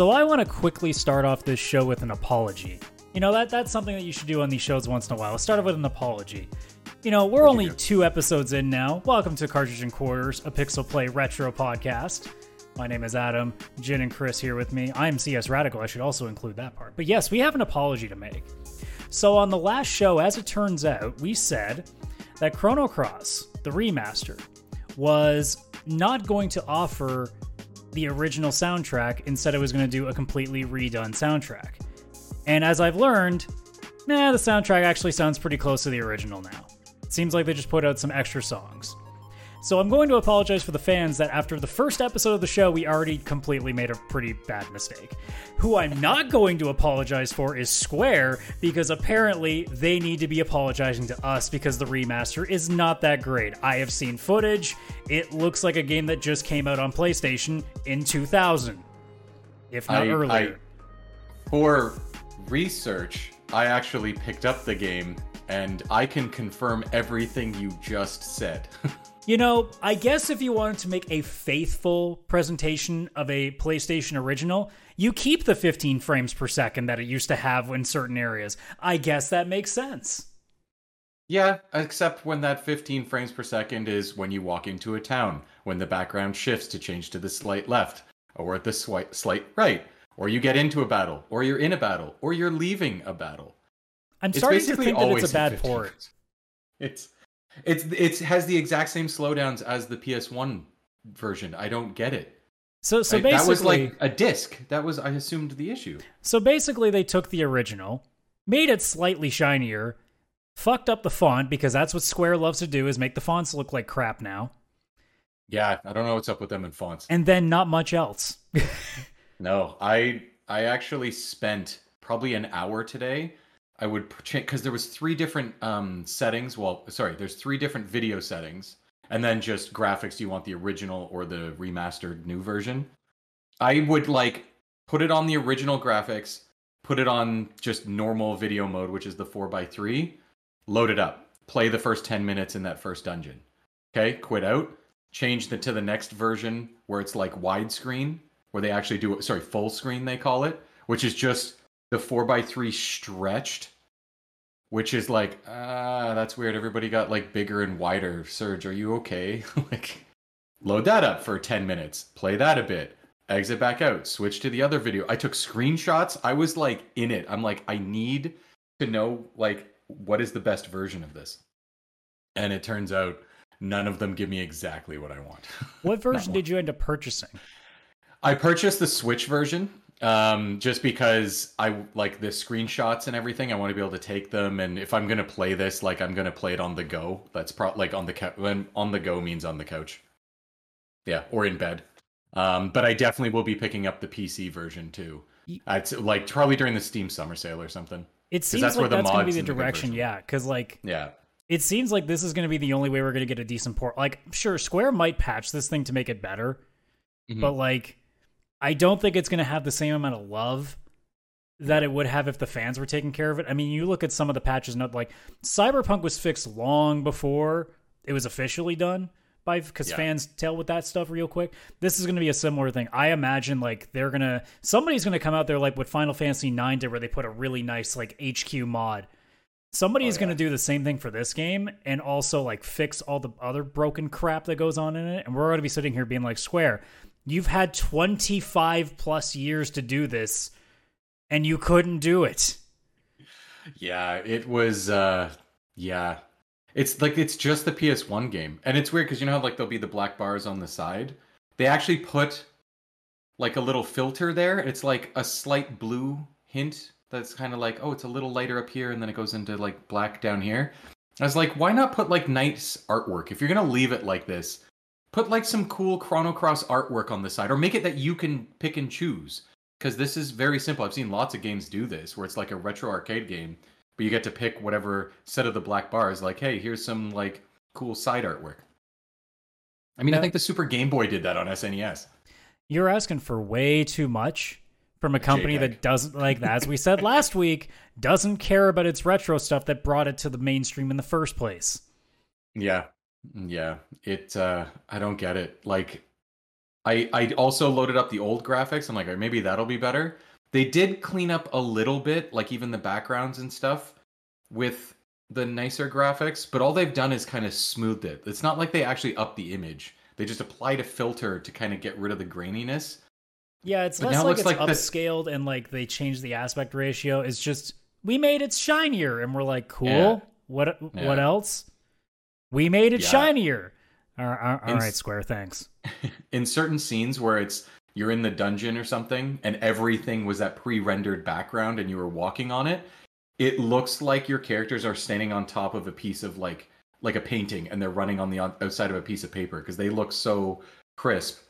So I want to quickly start off this show with an apology. You know, that that's something that you should do on these shows once in a while. Let's start off with an apology. You know, we're only two episodes in now. Welcome to Cartridge and Quarters, a Pixel Play retro podcast. My name is Adam. Jin and Chris here with me. I am CS Radical. I should also include that part. But yes, we have an apology to make. So on the last show, as it turns out, we said that Chrono Cross, the remaster, was not going to offer the original soundtrack. Instead, it was going to do a completely redone soundtrack. And as I've learned, nah, the soundtrack actually sounds pretty close to the original now. It seems like they just put out some extra songs. So I'm going to apologize for the fans that after the first episode of the show, we already completely made a pretty bad mistake. Who I'm not going to apologize for is Square, because apparently they need to be apologizing to us because the remaster is not that great. I have seen footage. It looks like a game that just came out on PlayStation in 2000, if not I- earlier. For research, I actually picked up the game and I can confirm everything you just said. You know, I guess if you wanted to make a faithful presentation of a PlayStation original, you keep the 15 frames per second that it used to have in certain areas. I guess that makes sense. yeah, except when that 15 frames per second is when you walk into a town, when the background shifts to change to the slight left, or at the swi- slight right, or you get into a battle, or you're in a battle, or you're leaving a battle. I'm It's starting to think that it's a bad port. frames. It's it's it has the exact same slowdowns as the PS1 version. I don't get it. So so I- basically that was like a disc. That was I assumed the issue. so basically they took the original, made it slightly shinier, fucked up the font because that's what Square loves to do is make the fonts look like crap now, Yeah, I don't know what's up with them in fonts. and then not much else. No, I I actually spent probably an hour today. I would change because there was three different um settings. Well, sorry, there's three different video settings, and then just graphics. Do you want the original or the remastered new version? I would like put it on the original graphics, put it on just normal video mode, which is the four x three. Load it up. Play the first ten minutes in that first dungeon. Okay, quit out. Change the, to the next version where it's like widescreen, where they actually do. Sorry, full screen they call it, which is just the four x three stretched, which is like ah, that's weird. Everybody got like bigger and wider. Serge, are you okay? like, load that up for ten minutes. Play that a bit. Exit back out. Switch to the other video. I took screenshots. I was like in it. I'm like, I need to know like what is the best version of this. And it turns out none of them give me exactly what I want. What version did you end up purchasing? I purchased the Switch version um, just because I like the screenshots and everything. I want to be able to take them, and if I'm gonna play this, like I'm gonna play it on the go. That's pro like on the couch. When on the go means on the couch. Yeah, or in bed. Um, but I definitely will be picking up the PC version too. It's like probably during the Steam Summer Sale or something. It seems that's like where the that's going to be mods the and the direction, yeah. Because like Yeah, it seems like this is going to be the only way we're going to get a decent port. Like, sure, Square might patch this thing to make it better, Mhm. but like, I don't think it's going to have the same amount of love that it would have if the fans were taking care of it. I mean, you look at some of the patches, not like Cyberpunk was fixed long before it was officially done by because Yeah. fans tell with that stuff real quick. This is going to be a similar thing. I imagine like they're gonna somebody's going to come out there like what Final Fantasy IX did, where they put a really nice like HQ mod. Somebody Oh, going to do the same thing for this game and also like fix all the other broken crap that goes on in it. And we're going to be sitting here being like, Square, you've had 25 plus years to do this and you couldn't do it. Yeah, it was uh yeah. It's like it's just the PS1 game. And it's weird cuz you know how like there'll be the black bars on the side? They actually put like a little filter there. It's like a slight blue hint that's kind of like, oh, it's a little lighter up here and then it goes into like black down here. I was like, why not put like nice artwork? If you're going to leave it like this, put like some cool Chrono Cross artwork on the side or make it that you can pick and choose because this is very simple. I've seen lots of games do this where it's like a retro arcade game, but you get to pick whatever set of the black bars. Like, hey, here's some like cool side artwork. I mean, I think the Super Game Boy did that on SNES. You're asking for way too much from a company JPEG. that doesn't like as we said last week, doesn't care about its retro stuff that brought it to the mainstream in the first place. Yeah, yeah. It. uh I don't get it. Like, I I also loaded up the old graphics. I'm like, "Oh, maybe that'll be better. They did clean up a little bit, like even the backgrounds and stuff with the nicer graphics, but all they've done is kind of smoothed it. It's not like they actually upped the image. They just applied a filter to kind of get rid of the graininess. Yeah, it's But less like looks it's like the- upscaled and like they changed the aspect ratio. It's just we made it shinier, and we're like, cool. Yeah. What Yeah. what else? We made it Yeah. shinier. All right, all Ins- right, Square. Thanks. in certain scenes where it's you're in the dungeon or something and everything was that pre-rendered background and you were walking on it it looks like your characters are standing on top of a piece of like like a painting and they're running on the outside of a piece of paper because they look so crisp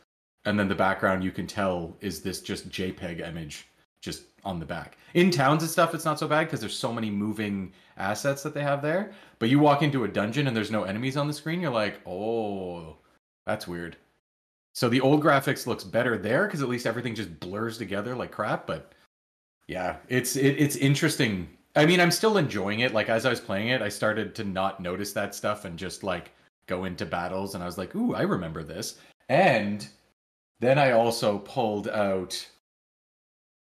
and then the background you can tell is this just jpeg image just on the back in towns and stuff it's not so bad because there's so many moving assets that they have there but you walk into a dungeon and there's no enemies on the screen you're like oh that's weird so the old graphics looks better there because at least everything just blurs together like crap. But yeah, it's it, it's interesting. I mean, I'm still enjoying it. Like as I was playing it, I started to not notice that stuff and just like go into battles, and I was like, "Ooh, I remember this." And then I also pulled out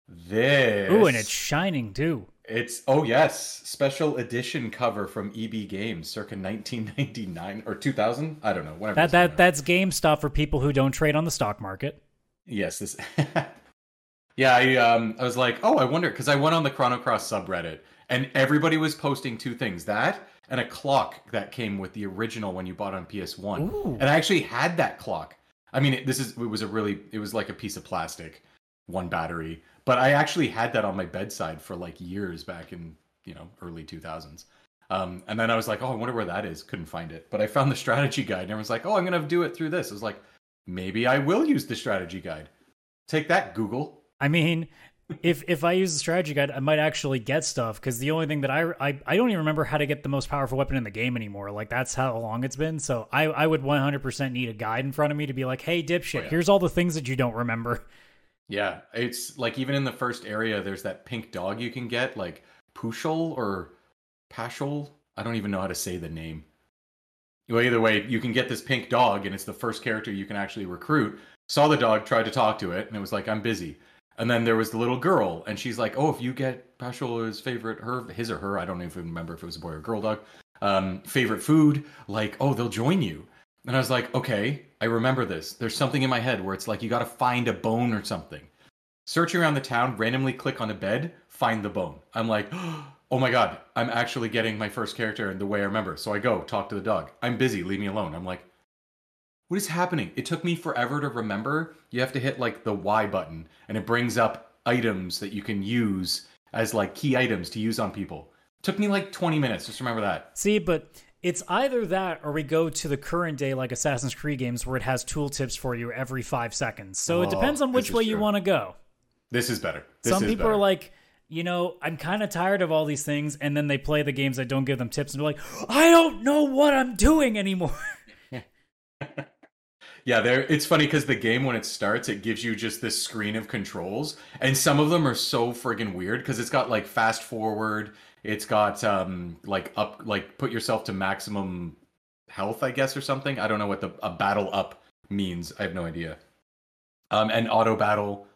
this. Ooh, and it's shining too. It's oh yes, special edition cover from EB Games, circa 1999 or 2000. I don't know. Whenever That that that's GameStop for people who don't trade on the stock market. Yes, this. yeah, I um, I was like, oh, I wonder because I went on the Chrono Cross subreddit and everybody was posting two things: that and a clock that came with the original when you bought on PS One. Ooh. And I actually had that clock. I mean, it, this is it was a really it was like a piece of plastic, one battery, but I actually had that on my bedside for like years back in you know early two thousands. Um, and then I was like, oh, I wonder where that is. Couldn't find it, but I found the strategy guide, and everyone's like, oh, I'm gonna do it through this. I was like, maybe I will use the strategy guide. Take that, Google. I mean, if if I use the strategy guide, I might actually get stuff because the only thing that I, I I don't even remember how to get the most powerful weapon in the game anymore. Like that's how long it's been. So I I would 100% need a guide in front of me to be like, hey, dipshit, Oh, yeah. here's all the things that you don't remember. Yeah, it's like even in the first area, there's that pink dog you can get, like Pushel or Pashel. I don't even know how to say the name. Well, either way, you can get this pink dog, and it's the first character you can actually recruit. Saw the dog, tried to talk to it, and it was like, "I'm busy." And then there was the little girl, and she's like, "Oh, if you get Pashel's favorite, her, his or her, I don't even remember if it was a boy or girl dog, um, favorite food, like, oh, they'll join you." And I was like, "Okay, I remember this. There's something in my head where it's like you got to find a bone or something." Searching around the town, randomly click on a bed, find the bone. I'm like, "Oh my god, I'm actually getting my first character in the way I remember." So I go talk to the dog. I'm busy, leave me alone. I'm like, what is happening? It took me forever to remember. You have to hit like the Y button and it brings up items that you can use as like key items to use on people. took me like 20 minutes. Just remember that. See, but it's either that or we go to the current day like Assassin's Creed games where it has tooltips for you every five seconds. So it Oh, depends on which way you want to go. This is better. This Some is people better. are like, you know, I'm kind of tired of all these things, and then they play the games that don't give them tips, and they're like, I don't know what I'm doing anymore. Yeah, there. It's funny because the game when it starts, it gives you just this screen of controls, and some of them are so friggin' weird because it's got like fast forward, it's got um like up, like put yourself to maximum health, I guess, or something. I don't know what the a battle up means. I have no idea. Um, and auto battle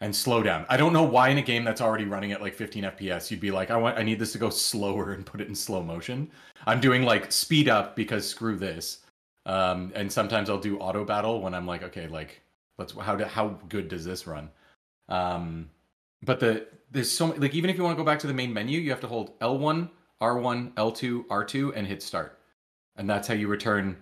and slow down. I don't know why in a game that's already running at like 15 FPS, you'd be like, I want, I need this to go slower and put it in slow motion. I'm doing like speed up because screw this. Um, and sometimes I'll do auto battle when I'm like, okay, like let's how do, how good does this run? Um, but the there's so many, like even if you want to go back to the main menu, you have to hold L1, R1, L2, R2, and hit start, and that's how you return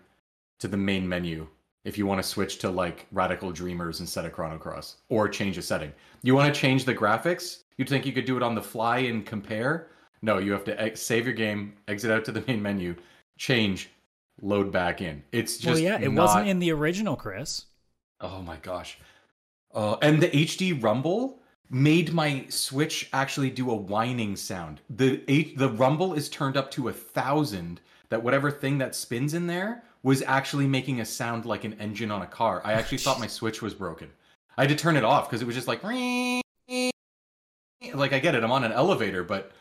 to the main menu. If you want to switch to like Radical Dreamers instead of Chrono Cross, or change a setting, you want to change the graphics. You'd think you could do it on the fly and compare. No, you have to ex- save your game, exit out to the main menu, change, load back in. It's just well, yeah, it not- wasn't in the original, Chris. Oh my gosh. Uh, and the HD rumble made my Switch actually do a whining sound. The H- the rumble is turned up to a thousand. That whatever thing that spins in there was actually making a sound like an engine on a car. I actually thought my Switch was broken. I had to turn it off because it was just like like I get it. I'm on an elevator, but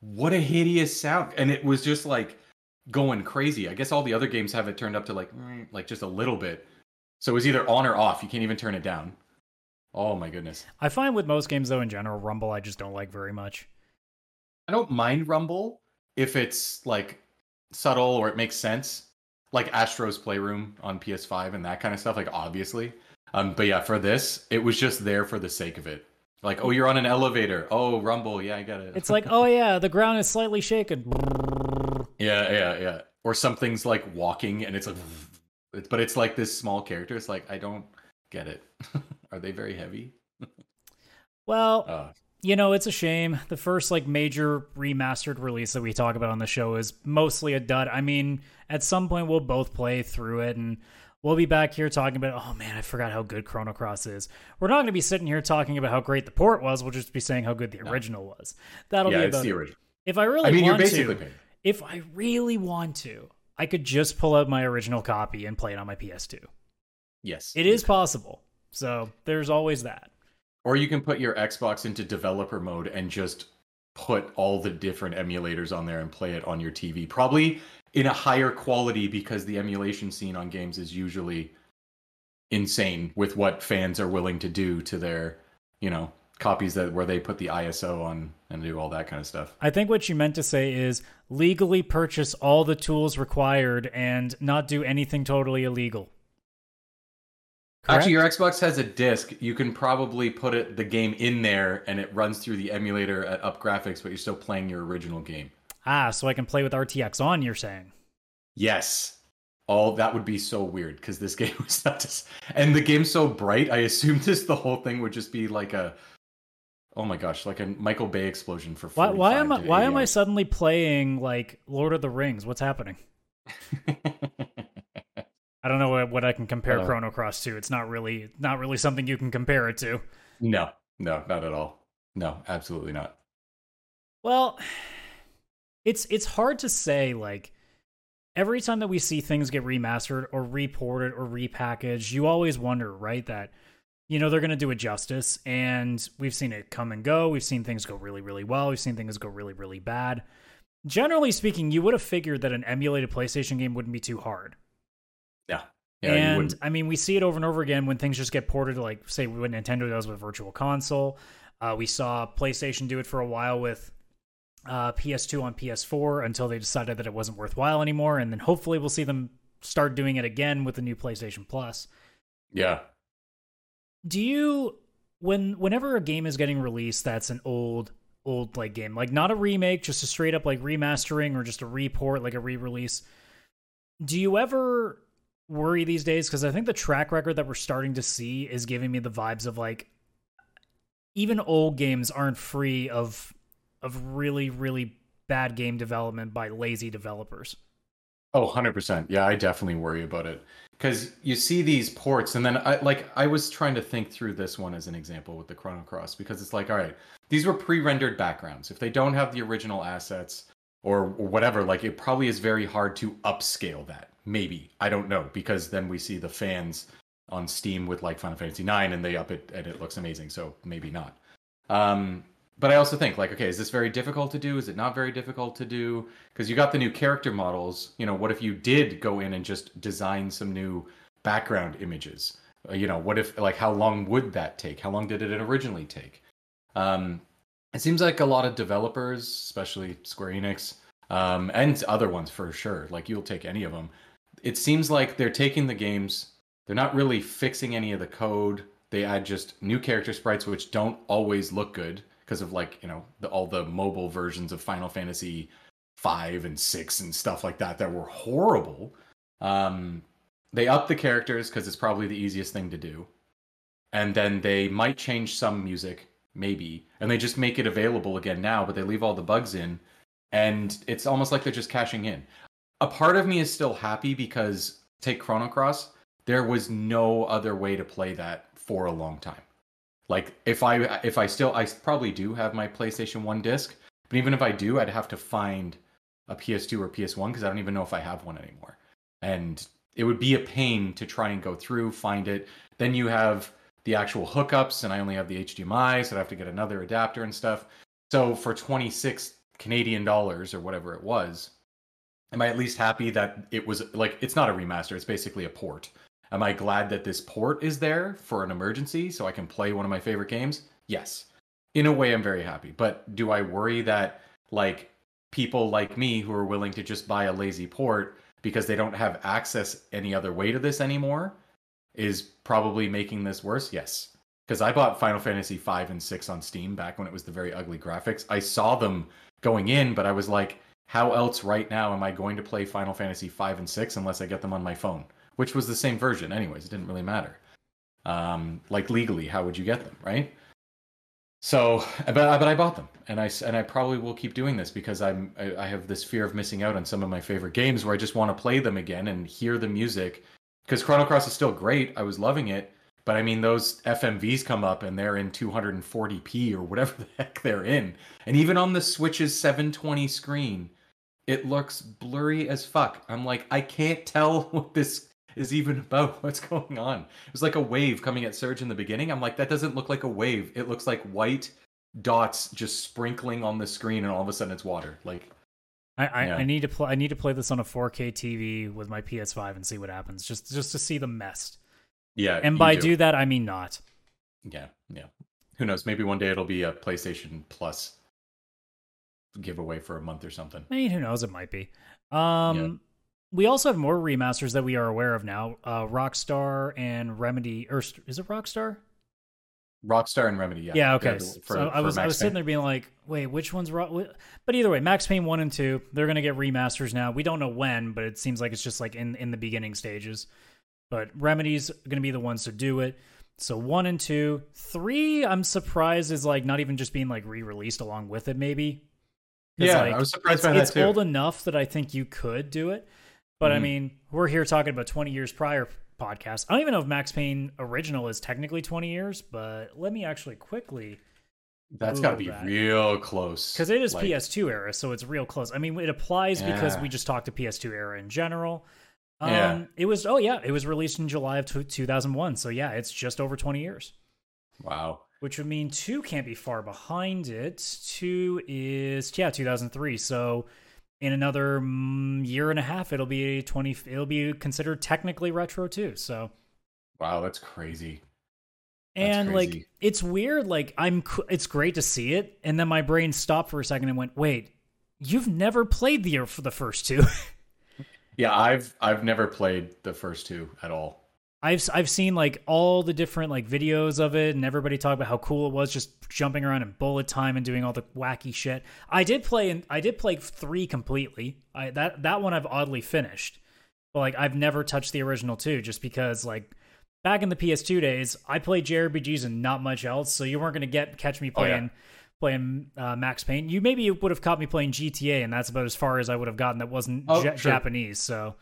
what a hideous sound! And it was just like going crazy. I guess all the other games have it turned up to like like just a little bit. So it was either on or off. You can't even turn it down. Oh my goodness. I find with most games though in general, Rumble I just don't like very much. I don't mind Rumble if it's like subtle or it makes sense, like Astro's Playroom on PS5 and that kind of stuff. Like obviously, um, but yeah, for this, it was just there for the sake of it. Like, oh, you're on an elevator. Oh, Rumble. Yeah, I get it. It's like, oh yeah, the ground is slightly shaken. yeah, yeah, yeah. Or something's like walking and it's like, but it's like this small character. It's like I don't get it. Are they very heavy? well, uh, you know, it's a shame. The first like major remastered release that we talk about on the show is mostly a dud. I mean, at some point we'll both play through it and we'll be back here talking about, oh man, I forgot how good Chrono Cross is. We're not going to be sitting here talking about how great the port was. We'll just be saying how good the original was. That'll yeah, be about the original. If I really want to, I mean, want to, paid. if I really want to, I could just pull out my original copy and play it on my PS2. Yes. It is possible. So there's always that. Or you can put your Xbox into developer mode and just put all the different emulators on there and play it on your TV. Probably in a higher quality because the emulation scene on games is usually insane with what fans are willing to do to their, you know, copies that where they put the ISO on and do all that kind of stuff. I think what you meant to say is legally purchase all the tools required and not do anything totally illegal. Correct? Actually, your Xbox has a disc. You can probably put it the game in there, and it runs through the emulator at up graphics, but you're still playing your original game. Ah, so I can play with RTX on. You're saying? Yes. All that would be so weird because this game was not just, and the game's so bright. I assumed this the whole thing would just be like a, oh my gosh, like a Michael Bay explosion for. Why, why am I? Why am I suddenly playing like Lord of the Rings? What's happening? I don't know what, I can compare uh, Chrono Cross to. It's not really not really something you can compare it to. No, no, not at all. No, absolutely not. Well, it's it's hard to say like every time that we see things get remastered or reported or repackaged, you always wonder, right, that you know they're going to do it justice and we've seen it come and go. We've seen things go really really well. We've seen things go really really bad. Generally speaking, you would have figured that an emulated PlayStation game wouldn't be too hard yeah. Yeah, and I mean, we see it over and over again when things just get ported, like say what Nintendo does with Virtual Console. Uh, we saw PlayStation do it for a while with uh, PS2 on PS4 until they decided that it wasn't worthwhile anymore, and then hopefully we'll see them start doing it again with the new PlayStation Plus. Yeah. Do you when whenever a game is getting released that's an old old like game, like not a remake, just a straight up like remastering or just a report, like a re-release? Do you ever worry these days because I think the track record that we're starting to see is giving me the vibes of like even old games aren't free of of really really bad game development by lazy developers. Oh, 100%. Yeah, I definitely worry about it cuz you see these ports and then I like I was trying to think through this one as an example with the Chrono Cross because it's like all right, these were pre-rendered backgrounds. If they don't have the original assets or, or whatever, like it probably is very hard to upscale that maybe. I don't know because then we see the fans on steam with like final fantasy 9 and they up it and it looks amazing so maybe not. Um but i also think like okay is this very difficult to do? Is it not very difficult to do? Because you got the new character models you know what if you did go in and just design some new background images? Uh, you know what if like how long would that take? How long did it originally take? Um it seems like a lot of developers especially square enix um, and other ones for sure like you'll take any of them it seems like they're taking the games, they're not really fixing any of the code. They add just new character sprites, which don't always look good because of like you know the, all the mobile versions of Final Fantasy five and six and stuff like that that were horrible. Um, they up the characters because it's probably the easiest thing to do, and then they might change some music, maybe, and they just make it available again now, but they leave all the bugs in, and it's almost like they're just cashing in a part of me is still happy because take Chrono Cross, there was no other way to play that for a long time. Like if I if I still I probably do have my PlayStation 1 disc, but even if I do, I'd have to find a PS2 or PS1 because I don't even know if I have one anymore. And it would be a pain to try and go through, find it. Then you have the actual hookups, and I only have the HDMI, so I'd have to get another adapter and stuff. So for 26 Canadian dollars or whatever it was, am I at least happy that it was like it's not a remaster, it's basically a port. Am I glad that this port is there for an emergency so I can play one of my favorite games? Yes. In a way, I'm very happy. But do I worry that, like, people like me who are willing to just buy a lazy port because they don't have access any other way to this anymore is probably making this worse? Yes. Because I bought Final Fantasy 5 and 6 on Steam back when it was the very ugly graphics. I saw them going in, but I was like, how else right now am I going to play Final Fantasy 5 and 6 unless I get them on my phone? Which was the same version, anyways. It didn't really matter. Um, like legally, how would you get them, right? So, but but I bought them, and I and I probably will keep doing this because I'm I, I have this fear of missing out on some of my favorite games where I just want to play them again and hear the music. Because Chrono Cross is still great, I was loving it, but I mean those FMVs come up and they're in 240p or whatever the heck they're in, and even on the Switch's 720 screen, it looks blurry as fuck. I'm like, I can't tell what this is even about what's going on. It was like a wave coming at Serge in the beginning. I'm like, that doesn't look like a wave. It looks like white dots just sprinkling on the screen, and all of a sudden it's water. Like, I, I, yeah. I need to play. I need to play this on a 4K TV with my PS5 and see what happens. Just just to see the mess. Yeah, and by do. do that I mean not. Yeah, yeah. Who knows? Maybe one day it'll be a PlayStation Plus giveaway for a month or something. I mean, who knows? It might be. Um, we also have more remasters that we are aware of now. Uh, Rockstar and Remedy, or is it Rockstar? Rockstar and Remedy, yeah. Yeah, okay. Yeah, for, so I was I was sitting there being like, wait, which one's Ro-? But either way, Max Payne one and two, they're gonna get remasters now. We don't know when, but it seems like it's just like in in the beginning stages. But Remedy's gonna be the ones to do it. So one and two, three, I'm surprised is like not even just being like re-released along with it. Maybe. Yeah, like, I was surprised by that it's too. old enough that I think you could do it. But mm-hmm. I mean, we're here talking about 20 years prior podcast. I don't even know if Max Payne original is technically 20 years, but let me actually quickly. That's got to be that. real close. Because it is like... PS2 era, so it's real close. I mean, it applies yeah. because we just talked to PS2 era in general. Um, yeah. It was, oh, yeah, it was released in July of t- 2001. So, yeah, it's just over 20 years. Wow. Which would mean two can't be far behind it. Two is, yeah, 2003. So in another mm, year and a half it'll be 20 it'll be considered technically retro too so wow that's crazy that's and crazy. like it's weird like i'm it's great to see it and then my brain stopped for a second and went wait you've never played the for the first two yeah i've i've never played the first two at all I've I've seen like all the different like videos of it, and everybody talk about how cool it was, just jumping around in bullet time and doing all the wacky shit. I did play and I did play three completely. I that that one I've oddly finished, but like I've never touched the original two, just because like back in the PS2 days, I played JRPGs and not much else, so you weren't gonna get catch me playing. Oh, yeah. Playing uh, Max Payne, you maybe would have caught me playing GTA, and that's about as far as I would have gotten. That wasn't oh, Japanese, so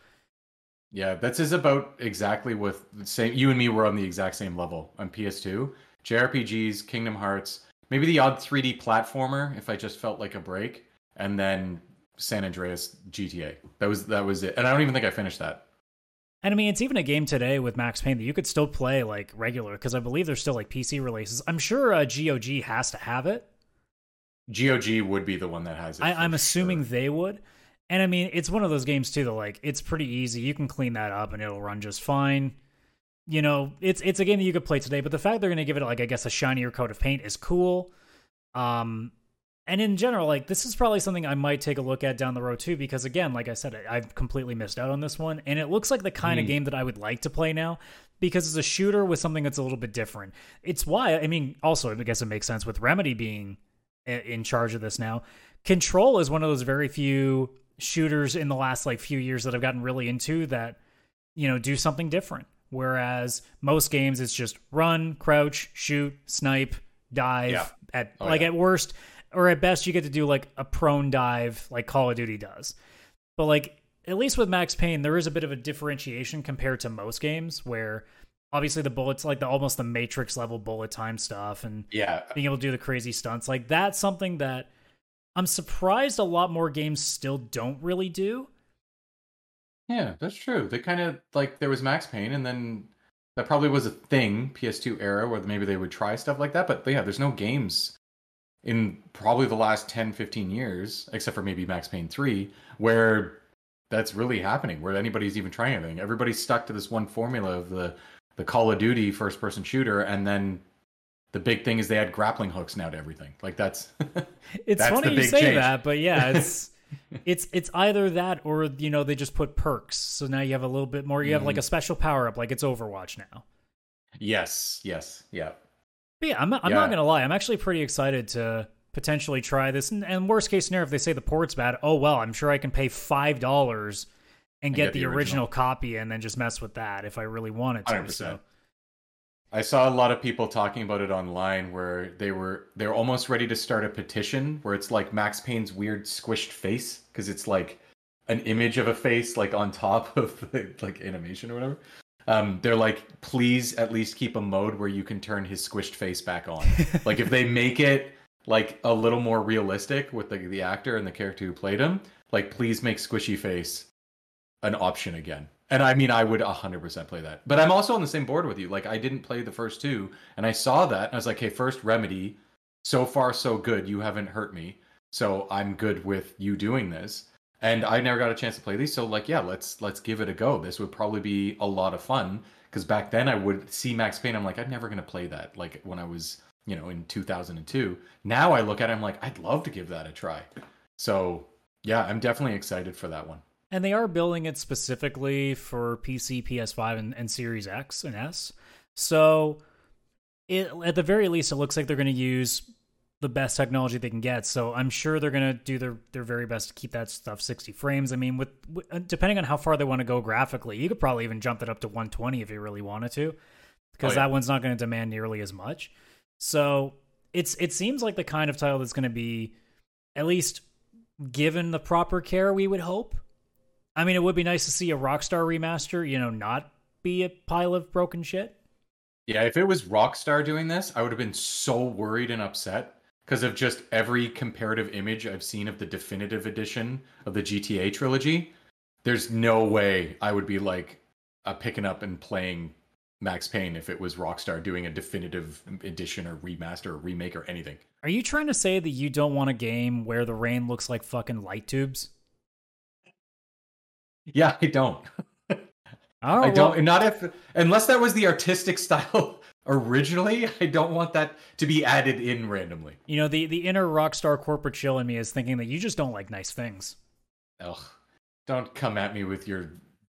yeah, that's is about exactly with the same. You and me were on the exact same level on PS2. JRPGs, Kingdom Hearts, maybe the odd 3D platformer if I just felt like a break, and then San Andreas GTA. That was that was it. And I don't even think I finished that. And I mean, it's even a game today with Max Payne that you could still play like regular because I believe there's still like PC releases. I'm sure uh, GOG has to have it. GOG would be the one that has it. I, am assuming they would. And I mean, it's one of those games too that like it's pretty easy. You can clean that up and it'll run just fine. You know, it's it's a game that you could play today, but the fact they're going to give it like I guess a shinier coat of paint is cool. Um and in general, like this is probably something I might take a look at down the road too, because again, like I said, I've completely missed out on this one, and it looks like the kind mm. of game that I would like to play now because it's a shooter with something that's a little bit different. It's why I mean, also I guess it makes sense with Remedy being in charge of this now. Control is one of those very few shooters in the last like few years that I've gotten really into that you know do something different. Whereas most games it's just run, crouch, shoot, snipe, dive yeah. at oh, like yeah. at worst or at best you get to do like a prone dive like Call of Duty does. But like at least with Max Payne there is a bit of a differentiation compared to most games where obviously the bullets like the almost the matrix level bullet time stuff and yeah being able to do the crazy stunts like that's something that I'm surprised a lot more games still don't really do. Yeah, that's true. They kind of like there was Max Payne, and then that probably was a thing PS2 era where maybe they would try stuff like that. But yeah, there's no games in probably the last 10, 15 years, except for maybe Max Payne 3, where that's really happening where anybody's even trying anything. Everybody's stuck to this one formula of the the Call of Duty first person shooter, and then the big thing is they add grappling hooks now to everything. Like that's it's that's funny you say change. that, but yeah, it's it's it's either that or you know they just put perks. So now you have a little bit more. You have Mm-hmm. like a special power up, like it's Overwatch now. yes, yes, yeah. But yeah, I'm not, I'm Yeah. not gonna lie. I'm actually pretty excited to potentially try this. And, and worst case scenario, if they say the port's bad, oh well, I'm sure I can pay five dollars and get, get the, the original. original. copy and then just mess with that if I really wanted to. 100%. So I saw a lot of people talking about it online where they were they're almost ready to start a petition where it's like Max Payne's weird squished face because it's like an image of a face like on top of the, like animation or whatever. Um, they're like, please at least keep a mode where you can turn his squished face back on. like if they make it like a little more realistic with the the actor and the character who played him, like please make squishy face an option again. And I mean, I would 100% play that. But I'm also on the same board with you. Like, I didn't play the first two, and I saw that, and I was like, hey, first Remedy, so far so good. You haven't hurt me, so I'm good with you doing this. And I never got a chance to play these, so like, yeah, let's let's give it a go. This would probably be a lot of fun because back then I would see Max Payne. I'm like, I'm never gonna play that. Like when I was, you know, in 2002. Now I look at it, I'm like, I'd love to give that a try. So yeah, I'm definitely excited for that one. And they are building it specifically for PC, PS5, and, and Series X and S. So, it, at the very least, it looks like they're going to use the best technology they can get. So, I'm sure they're going to do their, their very best to keep that stuff 60 frames. I mean, with, with uh, depending on how far they want to go graphically, you could probably even jump it up to 120 if you really wanted to, because Oh, yeah. that one's not going to demand nearly as much. So, it's it seems like the kind of title that's going to be at least given the proper care we would hope I mean, it would be nice to see a Rockstar remaster, you know, not be a pile of broken shit. Yeah, if it was Rockstar doing this, I would have been so worried and upset because of just every comparative image I've seen of the definitive edition of the GTA trilogy. There's no way I would be like uh, picking up and playing Max Payne if it was Rockstar doing a definitive edition or remaster or remake or anything. Are you trying to say that you don't want a game where the rain looks like fucking light tubes? Yeah, I don't. Oh, I don't. Not if unless that was the artistic style originally. I don't want that to be added in randomly. You know, the, the inner Rockstar corporate chill in me is thinking that you just don't like nice things. Ugh. Don't come at me with your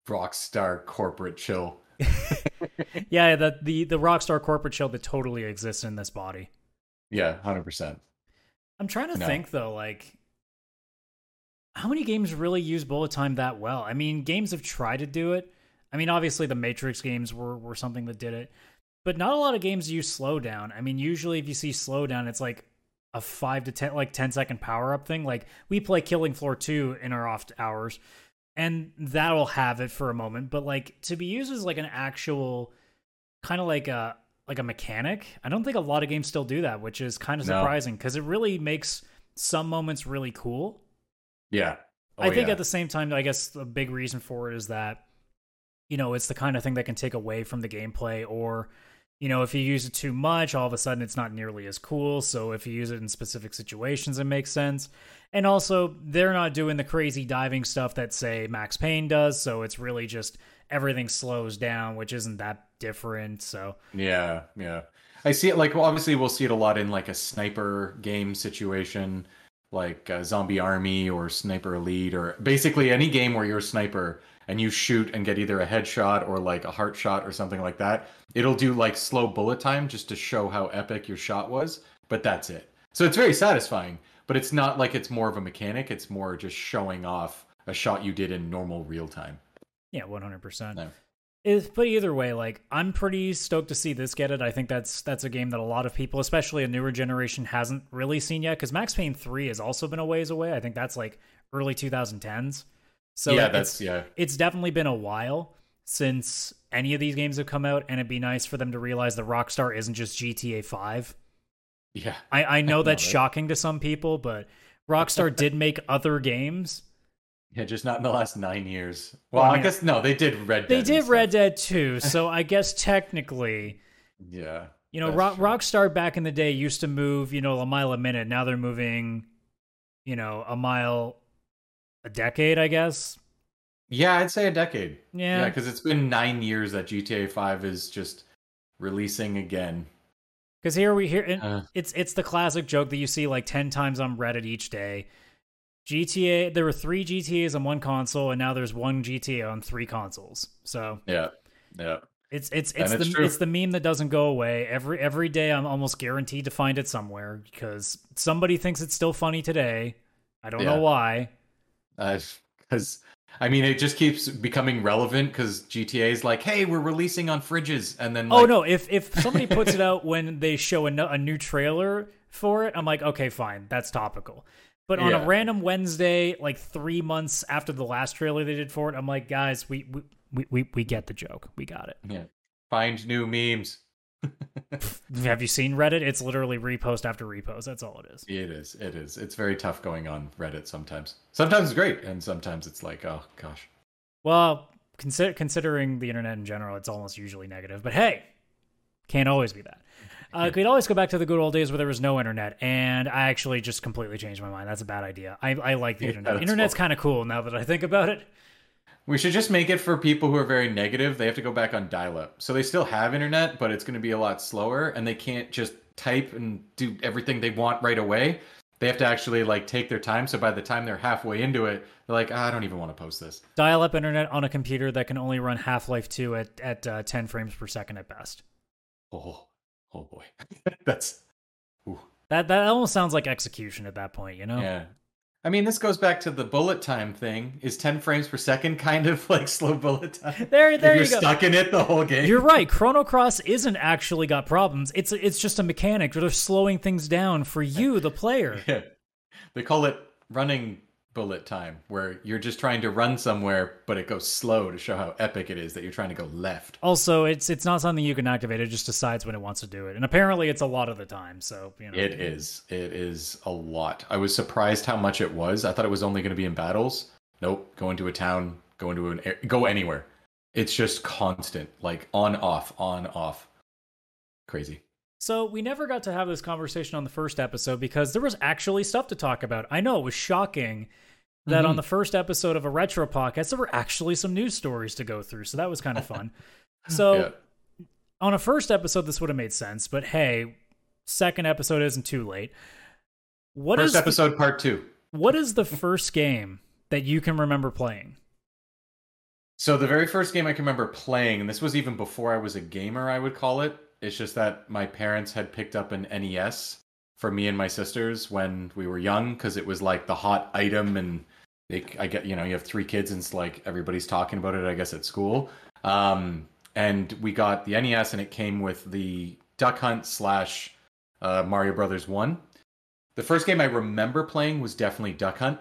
Rockstar corporate chill. yeah, the, the, the Rockstar corporate chill that totally exists in this body. Yeah, hundred percent. I'm trying to No. think, though, like, how many games really use bullet time that well? I mean, games have tried to do it. I mean, obviously, the Matrix games were, were something that did it, but not a lot of games use slowdown. I mean, usually, if you see slowdown, it's like a five to ten, like 10 second power up thing. Like, we play Killing Floor 2 in our off hours, and that'll have it for a moment, but like, to be used as like an actual kind of like a like a mechanic. I don't think a lot of games still do that, which is kind of surprising because it really makes some moments really cool. Yeah. Oh, I think yeah. at the same time, I guess the big reason for it is that you know it's the kind of thing that can take away from the gameplay, or you know if you use it too much, all of a sudden it's not nearly as cool. So if you use it in specific situations, it makes sense. And also, they're not doing the crazy diving stuff that say Max Payne does, so it's really just everything slows down, which isn't that different. So Yeah, yeah. I see it like well, obviously we'll see it a lot in like a sniper game situation, like uh, Zombie Army or Sniper Elite, or basically any game where you're a sniper and you shoot and get either a headshot or like a heart shot or something like that. It'll do like slow bullet time just to show how epic your shot was, but that's it. So it's very satisfying, but it's not like it's more of a mechanic. It's more just showing off a shot you did in normal real time. yeah, one hundred percent. No. But either way, like I'm pretty stoked to see this get it. I think that's that's a game that a lot of people, especially a newer generation, hasn't really seen yet. Because Max Payne three has also been a ways away. I think that's like early 2010s. So yeah, it's, that's yeah. it's definitely been a while since any of these games have come out, and it'd be nice for them to realize that Rockstar isn't just GTA five. Yeah. I, I know that's right? shocking to some people, but Rockstar did make other games. Yeah, just not in the last nine years. Well, Well, I guess no, they did Red Dead. They did. Red Dead 2, so I guess technically Yeah. You know, Rock. Rockstar back in the day used to move, you know, a mile a minute. Now they're moving, you know, a mile a decade, I guess. Yeah, I'd say a decade. Yeah. because it's been nine years that GTA Five is just releasing again. Because here we hear Uh. it's it's the classic joke that you see like ten times on Reddit each day. GTA, there were three GTA's on one console, and now there's one GTA on three consoles. So Yeah, yeah. it's it's it's it's the true. it's the meme that doesn't go away. Every every day, I'm almost guaranteed to find it somewhere because somebody thinks it's still funny today. I don't Yeah. know why. Because I mean, it just keeps becoming relevant because GTA is like, hey, we're releasing on fridges, and then oh no! If if somebody puts it out when they show a, a new trailer for it, I'm like, okay, fine, that's topical. But on Yeah. a random Wednesday, like three months after the last trailer they did for it, I'm like, guys, we we we we, we get the joke, we got it. yeah, find new memes. Have you seen Reddit? It's literally repost after repost. That's all it is. It is. It is. It's very tough going on Reddit sometimes. Sometimes it's great, and sometimes it's like, oh gosh. Well, consider, considering the internet in general, it's almost usually negative. But hey, can't always be that. Uh, could always go back to the good old days where there was no internet, and I actually just completely changed my mind. That's a bad idea. I, I like the Yeah, internet. Internet's kind of cool now that I think about it. We should just make it for people who are very negative. They have to go back on dial-up. So they still have internet, but it's going to be a lot slower, and they can't just type and do everything they want right away. They have to actually like take their time. So by the time they're halfway into it, they're like, "Ah, I don't even want to post this. Dial-up internet on a computer that can only run Half-Life 2 at at uh, 10 frames per second at best. Oh, oh boy, that's ooh. That that almost sounds like execution at that point, you know? yeah. I mean, this goes back to the bullet time thing. Is 10 frames per second kind of like slow bullet time? There, there you you're go. stuck in it the whole game. You're right. Chrono Cross isn't actually got problems. It's it's just a mechanic. They're slowing things down for you, the player. Yeah. They call it running bullet time, where you're just trying to run somewhere, but it goes slow to show how epic it is that you're trying to go left. Also, it's it's not something you can activate. It just decides when it wants to do it, and apparently, it's a lot of the time. So you know, It is. It is a lot. I was surprised how much it was. I thought it was only going to be in battles. Nope. Go into a town. Go into an air, go anywhere. It's just constant, like on off, on off. Crazy. So we never got to have this conversation on the first episode because there was actually stuff to talk about. I know it was shocking that on Mhm. the first episode of a retro podcast there were actually some news stories to go through. So that was kind of fun. so Yeah. on a first episode this would have made sense, but hey, second episode isn't too late. What is First episode, part two. what is the first game that you can remember playing? So the very first game I can remember playing, and this was even before I was a gamer, I would call it. It's just that my parents had picked up an NES for me and my sisters when we were young because it was like the hot item, and they, I get you know you have three kids and it's like everybody's talking about it. I guess at school, um, and we got the NES and it came with the Duck Hunt slash uh, Mario Brothers One. The first game I remember playing was definitely Duck Hunt.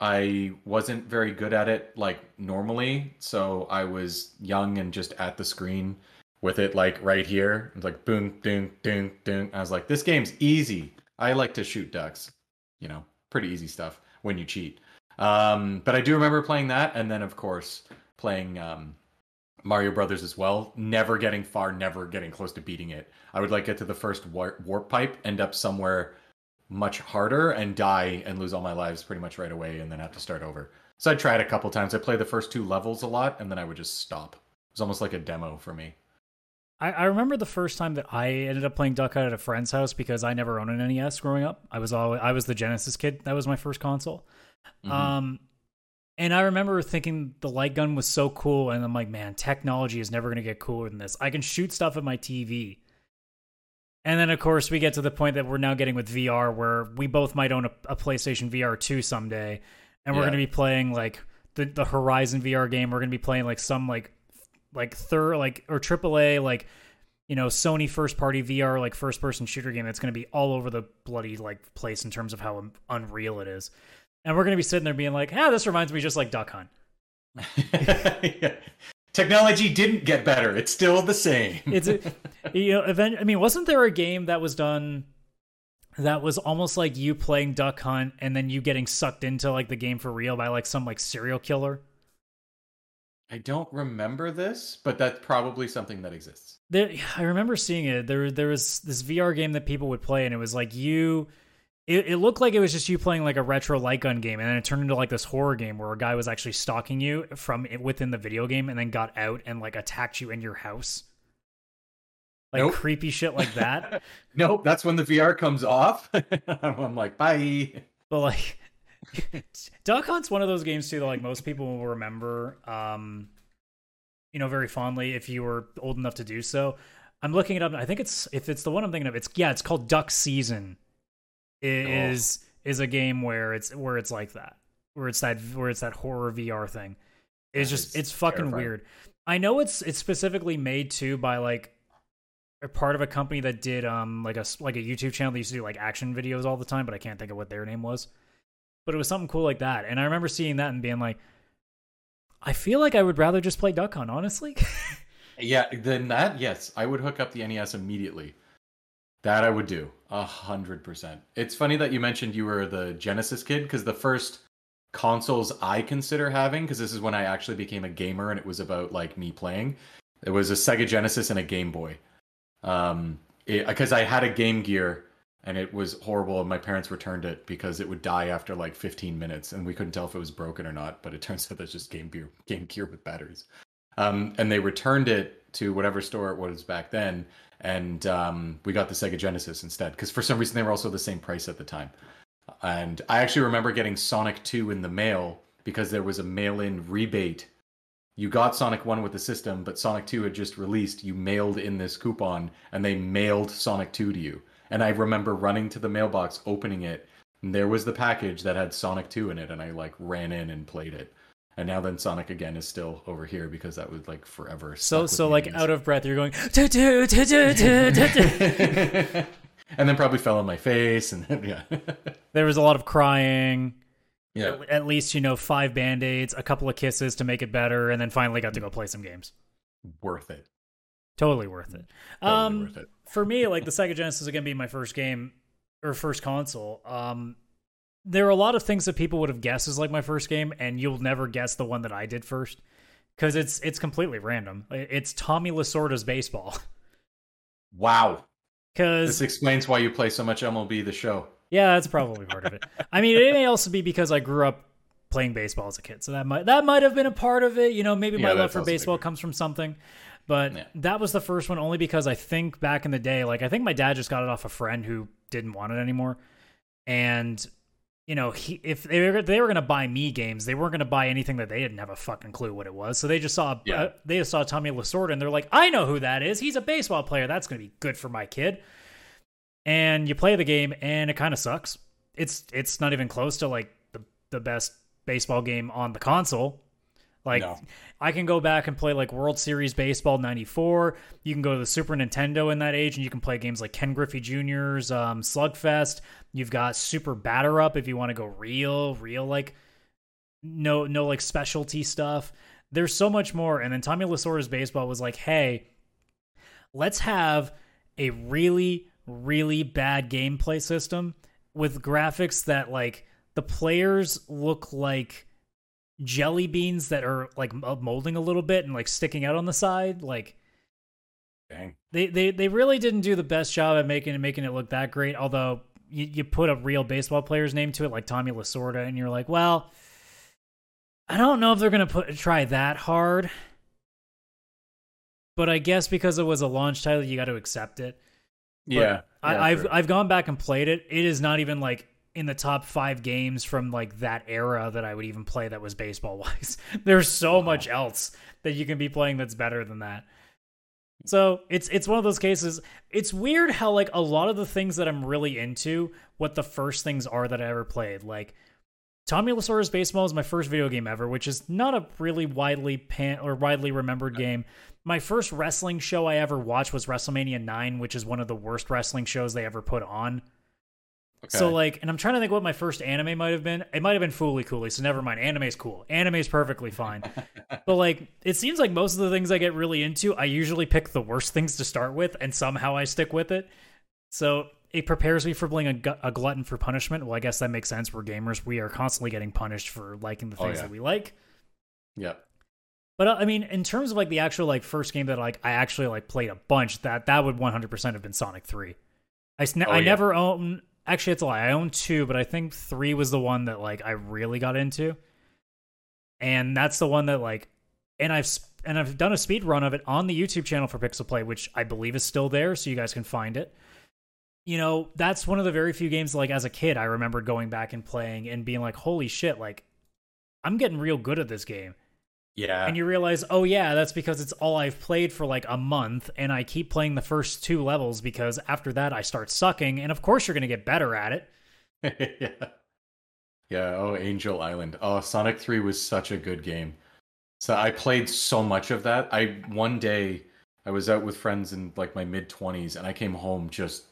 I wasn't very good at it like normally, so I was young and just at the screen with it like right here. It's like boom, boom, boom, boom. I was like, this game's easy. I like to shoot ducks. You know, pretty easy stuff when you cheat. Um, but I do remember playing that, and then of course playing um, Mario Brothers as well. Never getting far, never getting close to beating it. I would like get to the first warp, warp pipe, end up somewhere much harder and die and lose all my lives pretty much right away and then have to start over. So I tried a couple times. I played the first two levels a lot and then I would just stop. It was almost like a demo for me. I, I remember the first time that I ended up playing Duck Hunt at a friend's house because I never owned an NES growing up. I was always I was the Genesis kid. That was my first console. Mhm. Um, and I remember thinking the light gun was so cool, and I'm like, man, technology is never going to get cooler than this. I can shoot stuff at my TV. And then, of course, we get to the point that we're now getting with VR, where we both might own a, a PlayStation VR 2 someday, and we're Yeah. going to be playing like the the Horizon VR game. We're going to be playing like some like like third like or AAA like you know Sony first party VR like first person shooter game that's going to be all over the bloody like place in terms of how unreal it is. And we're going to be sitting there being like, "Ah, this reminds me just like Duck Hunt." Yeah. Technology didn't get better. It's still the same. It's a, you know, event. I mean, wasn't there a game that was done that was almost like you playing Duck Hunt and then you getting sucked into like the game for real by like some like serial killer? I don't remember this, but that's probably something that exists. There, I remember seeing it. There, there was this VR game that people would play, and it was like you. it, it looked like it was just you playing like a retro light gun game, and then it turned into like this horror game where a guy was actually stalking you from within the video game, and then got out and like attacked you in your house. Like nope. creepy shit like that. nope, that's when the VR comes off. I'm like, bye. But like, Duck Hunt's one of those games too that like most people will remember. Um, you know, very fondly if you were old enough to do so. I'm looking it up. I think it's if it's the one I'm thinking of. It's yeah, it's called Duck Season is oh. is a game where it's where it's like that, where it's that where it's that horror VR thing. It's that just it's fucking terrifying. weird. I know it's it's specifically made too by like a part of a company that did um like a like a YouTube channel that used to do like action videos all the time, but I can't think of what their name was. But it was something cool like that, and I remember seeing that and being like, I feel like I would rather just play Duck Hunt, honestly. yeah, then that yes, I would hook up the NES immediately. That I would do a hundred percent. It's funny that you mentioned you were the Genesis kid because the first consoles I consider having, because this is when I actually became a gamer and it was about like me playing. It was a Sega Genesis and a Game Boy. Um, because I had a Game Gear and it was horrible and my parents returned it because it would die after like 15 minutes and we couldn't tell if it was broken or not but it turns out that's just game gear game gear with batteries um, and they returned it to whatever store it was back then and um, we got the Sega Genesis instead because for some reason they were also the same price at the time. And I actually remember getting Sonic 2 in the mail because there was a mail-in rebate. You got Sonic 1 with the system, but Sonic 2 had just released. You mailed in this coupon and they mailed Sonic 2 to you. And I remember running to the mailbox, opening it, and there was the package that had Sonic 2 in it and I like ran in and played it and now then Sonic again is still over here because that was like forever. So so like out of breath, you're going. and then probably fell on my face, and yeah. there was a lot of crying. Yeah. At, at least you know five band aids, a couple of kisses to make it better, and then finally got to go play some games. Worth it. Totally worth it. Totally um, worth it. for me, like the Sega Genesis is gonna be my first game or first console. Um, there are a lot of things that people would have guessed as like my first game, and you'll never guess the one that I did first because it's it's completely random. It's Tommy Lasorda's baseball. Wow. Because this explains why you play so much MLB the Show. Yeah, that's probably part of it. I mean, it may also be because I grew up playing baseball as a kid, so that might that might have been a part of it. You know, maybe my love for baseball comes from something. But yeah. that was the first one only because I think back in the day, like I think my dad just got it off a friend who didn't want it anymore. And you know, he, if they were they were going to buy me games, they weren't going to buy anything that they didn't have a fucking clue what it was. So they just saw yeah. uh, they just saw Tommy Lasorda and they're like, I know who that is. He's a baseball player. That's going to be good for my kid. And you play the game and it kind of sucks. It's it's not even close to like the the best baseball game on the console. Like no. I can go back and play like World Series Baseball 94. You can go to the Super Nintendo in that age and you can play games like Ken Griffey Jr.'s um, Slugfest. You've got Super Batter Up if you want to go real, real like no no like specialty stuff. There's so much more. And then Tommy Lasorda's baseball was like, hey, let's have a really, really bad gameplay system with graphics that like the players look like jelly beans that are like molding a little bit and like sticking out on the side. Like, Dang. They, they they really didn't do the best job at making it making it look that great. Although you, you put a real baseball player's name to it, like Tommy Lasorda, and you're like, well, I don't know if they're gonna put try that hard. But I guess because it was a launch title, you got to accept it. But yeah, I, have I've gone back and played it. It is not even like in the top five games from like that era that I would even play that was baseball wise. There's so wow. much else that you can be playing that's better than that. So it's it's one of those cases. It's weird how like a lot of the things that I'm really into, what the first things are that I ever played. Like Tommy Lasorda's Baseball is my first video game ever, which is not a really widely pan or widely remembered game. My first wrestling show I ever watched was WrestleMania 9, which is one of the worst wrestling shows they ever put on. Okay. So like, and I'm trying to think what my first anime might have been. It might have been Fooly Cooly. So never mind. Anime's cool. Anime's perfectly fine. but like, it seems like most of the things I get really into, I usually pick the worst things to start with, and somehow I stick with it. So it prepares me for being a, a glutton for punishment. Well, I guess that makes sense. We're gamers. We are constantly getting punished for liking the oh, things oh, yeah. that we like. Yeah. But uh, I mean, in terms of like the actual like first game that like I actually like played a bunch, that that would 100% have been Sonic 3. I, oh, I yeah. never own actually it's a lie. I own two, but I think three was the one that like I really got into, and that's the one that like, and I've and I've done a speed run of it on the YouTube channel for Pixel Play, which I believe is still there, so you guys can find it. You know, that's one of the very few games like as a kid I remember going back and playing and being like, holy shit, like I'm getting real good at this game. Yeah. And you realize, oh yeah, that's because it's all I've played for like a month, and I keep playing the first two levels because after that I start sucking, and of course you're gonna get better at it. yeah. Yeah. Oh, Angel Island. Oh, Sonic 3 was such a good game. So I played so much of that. I one day I was out with friends in like my mid 20s and I came home just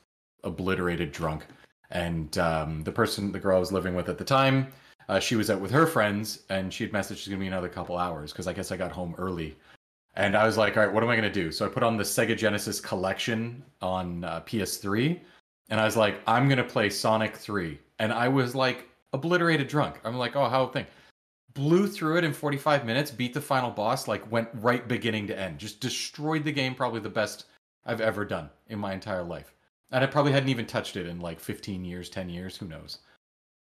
obliterated drunk. And um, the person, the girl I was living with at the time, uh, she was out with her friends and she had messaged she's gonna be another couple hours because I guess I got home early. And I was like, all right, what am I gonna do? So I put on the Sega Genesis collection on uh, PS3, and I was like, I'm gonna play Sonic 3. And I was like obliterated drunk. I'm like, oh, how thing. Blew through it in 45 minutes, beat the final boss, like went right beginning to end. Just destroyed the game, probably the best I've ever done in my entire life. And I probably hadn't even touched it in like 15 years, 10 years, who knows.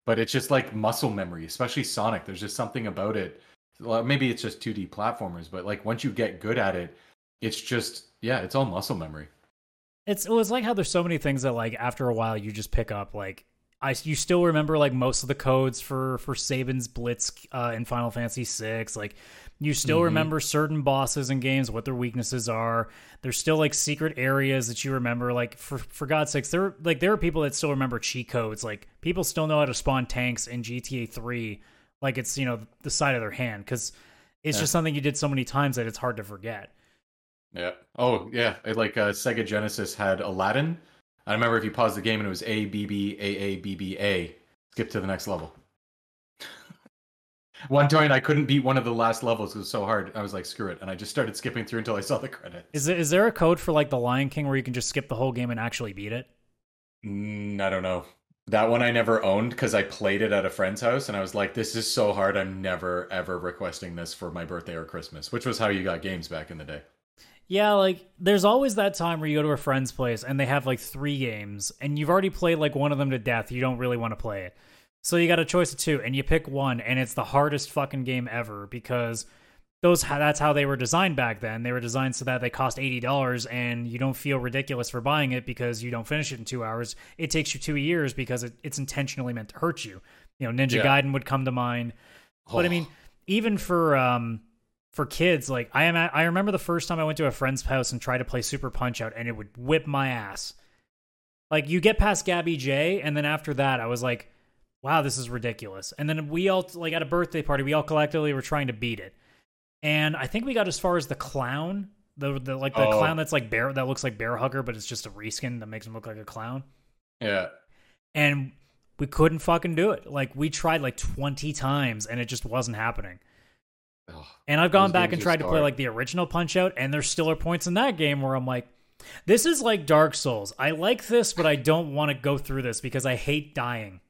But it's just like muscle memory, especially Sonic. There's just something about it. Well, maybe it's just 2D platformers, but like once you get good at it, it's just yeah, it's all muscle memory. It's it was like how there's so many things that like after a while you just pick up like I you still remember like most of the codes for for Sabin's Blitz uh, in Final Fantasy VI. Like you still Mhm. remember certain bosses in games, what their weaknesses are. There's still like secret areas that you remember. Like for for God's sakes, there like there are people that still remember cheat codes. Like people still know how to spawn tanks in GTA 3 like it's you know the side of their hand because it's Yeah. just something you did so many times that it's hard to forget. Yeah. Oh, yeah. It, like uh, Sega Genesis had Aladdin. I remember if you pause the game and it was A B B A A B B A, skip to the next level. One time I couldn't beat one of the last levels. It was so hard. I was like, screw it, and I just started skipping through until I saw the credits. Is there, is there a code for like the Lion King where you can just skip the whole game and actually beat it? Mm, I don't know. That one I never owned because I played it at a friend's house, and I was like, "This is so hard. I'm never ever requesting this for my birthday or Christmas," which was how you got games back in the day. Yeah, like there's always that time where you go to a friend's place and they have like three games and you've already played like one of them to death. You don't really want to play it. So you got a choice of two and you pick one and it's the hardest fucking game ever because those that's how they were designed back then. They were designed so that they cost $80 and you don't feel ridiculous for buying it because you don't finish it in 2 hours. It takes you 2 years because it, it's intentionally meant to hurt you. You know, Ninja Yeah. Gaiden would come to mind. But I Oh. mean, even for um for kids, like I am at, I remember the first time I went to a friend's house and tried to play Super Punch Out and it would whip my ass. Like you get past Gabby Jay and then after that I was like, wow, this is ridiculous. And then we all like at a birthday party, we all collectively were trying to beat it. And I think we got as far as the clown, the, the like the Oh. clown that's like bear that looks like Bear Hugger, but it's just a reskin that makes him look like a clown yeah. and we couldn't fucking do it. Like we tried like 20 times and it just wasn't happening. And I've gone back and tried to play like the original Punch Out and there still are points in that game where I'm like this is like Dark Souls. I like this but I don't want to go through this because I hate dying.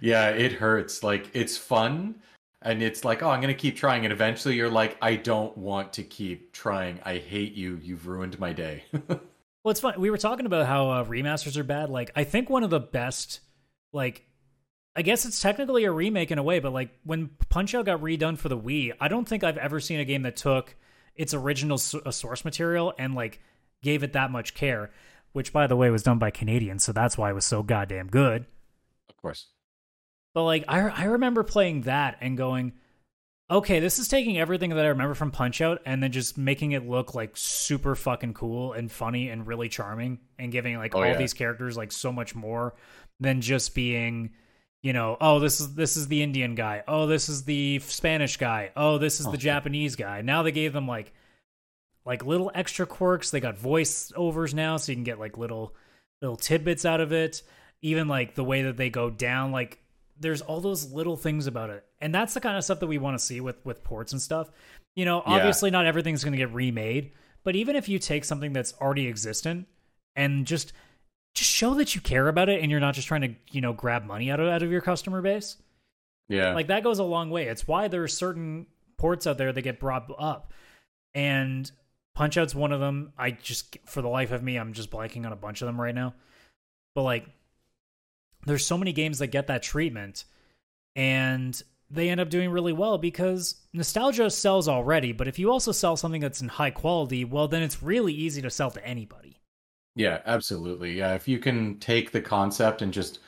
Yeah, it hurts. Like it's fun and it's like, oh, I'm going to keep trying and eventually you're like, I don't want to keep trying. I hate you. You've ruined my day. Well, it's fun. We were talking about how uh, remasters are bad. Like, I think one of the best, like, I guess it's technically a remake in a way, but like when Punch Out got redone for the Wii, I don't think I've ever seen a game that took its original uh, source material and like gave it that much care. Which, by the way, was done by Canadians, so that's why it was so goddamn good. of course. But like, I I remember playing that and going, okay, this is taking everything that I remember from Punch Out and then just making it look like super fucking cool and funny and really charming and giving like Oh, all yeah. these characters like so much more than just being, you know, oh this is this is the Indian guy, oh this is the Spanish guy, oh this is Oh. the Japanese guy. Now they gave them like like little extra quirks. They got voice overs now, so you can get like little little tidbits out of it. Even like the way that they go down, like there's all those little things about it, and that's the kind of stuff that we want to see with with ports and stuff. You know, Yeah. obviously not everything's going to get remade, but even if you take something that's already existent and just just show that you care about it and you're not just trying to you know grab money out of out of your customer base Yeah. like that goes a long way. It's why there are certain ports out there that get brought up, and Punch Out's one of them. I just, for the life of me, I'm just blanking on a bunch of them right now. But like, there's so many games that get that treatment and they end up doing really well because nostalgia sells already, but if you also sell something that's in high quality, well then it's really easy to sell to anybody. Yeah, absolutely. Yeah, if you can take the concept and just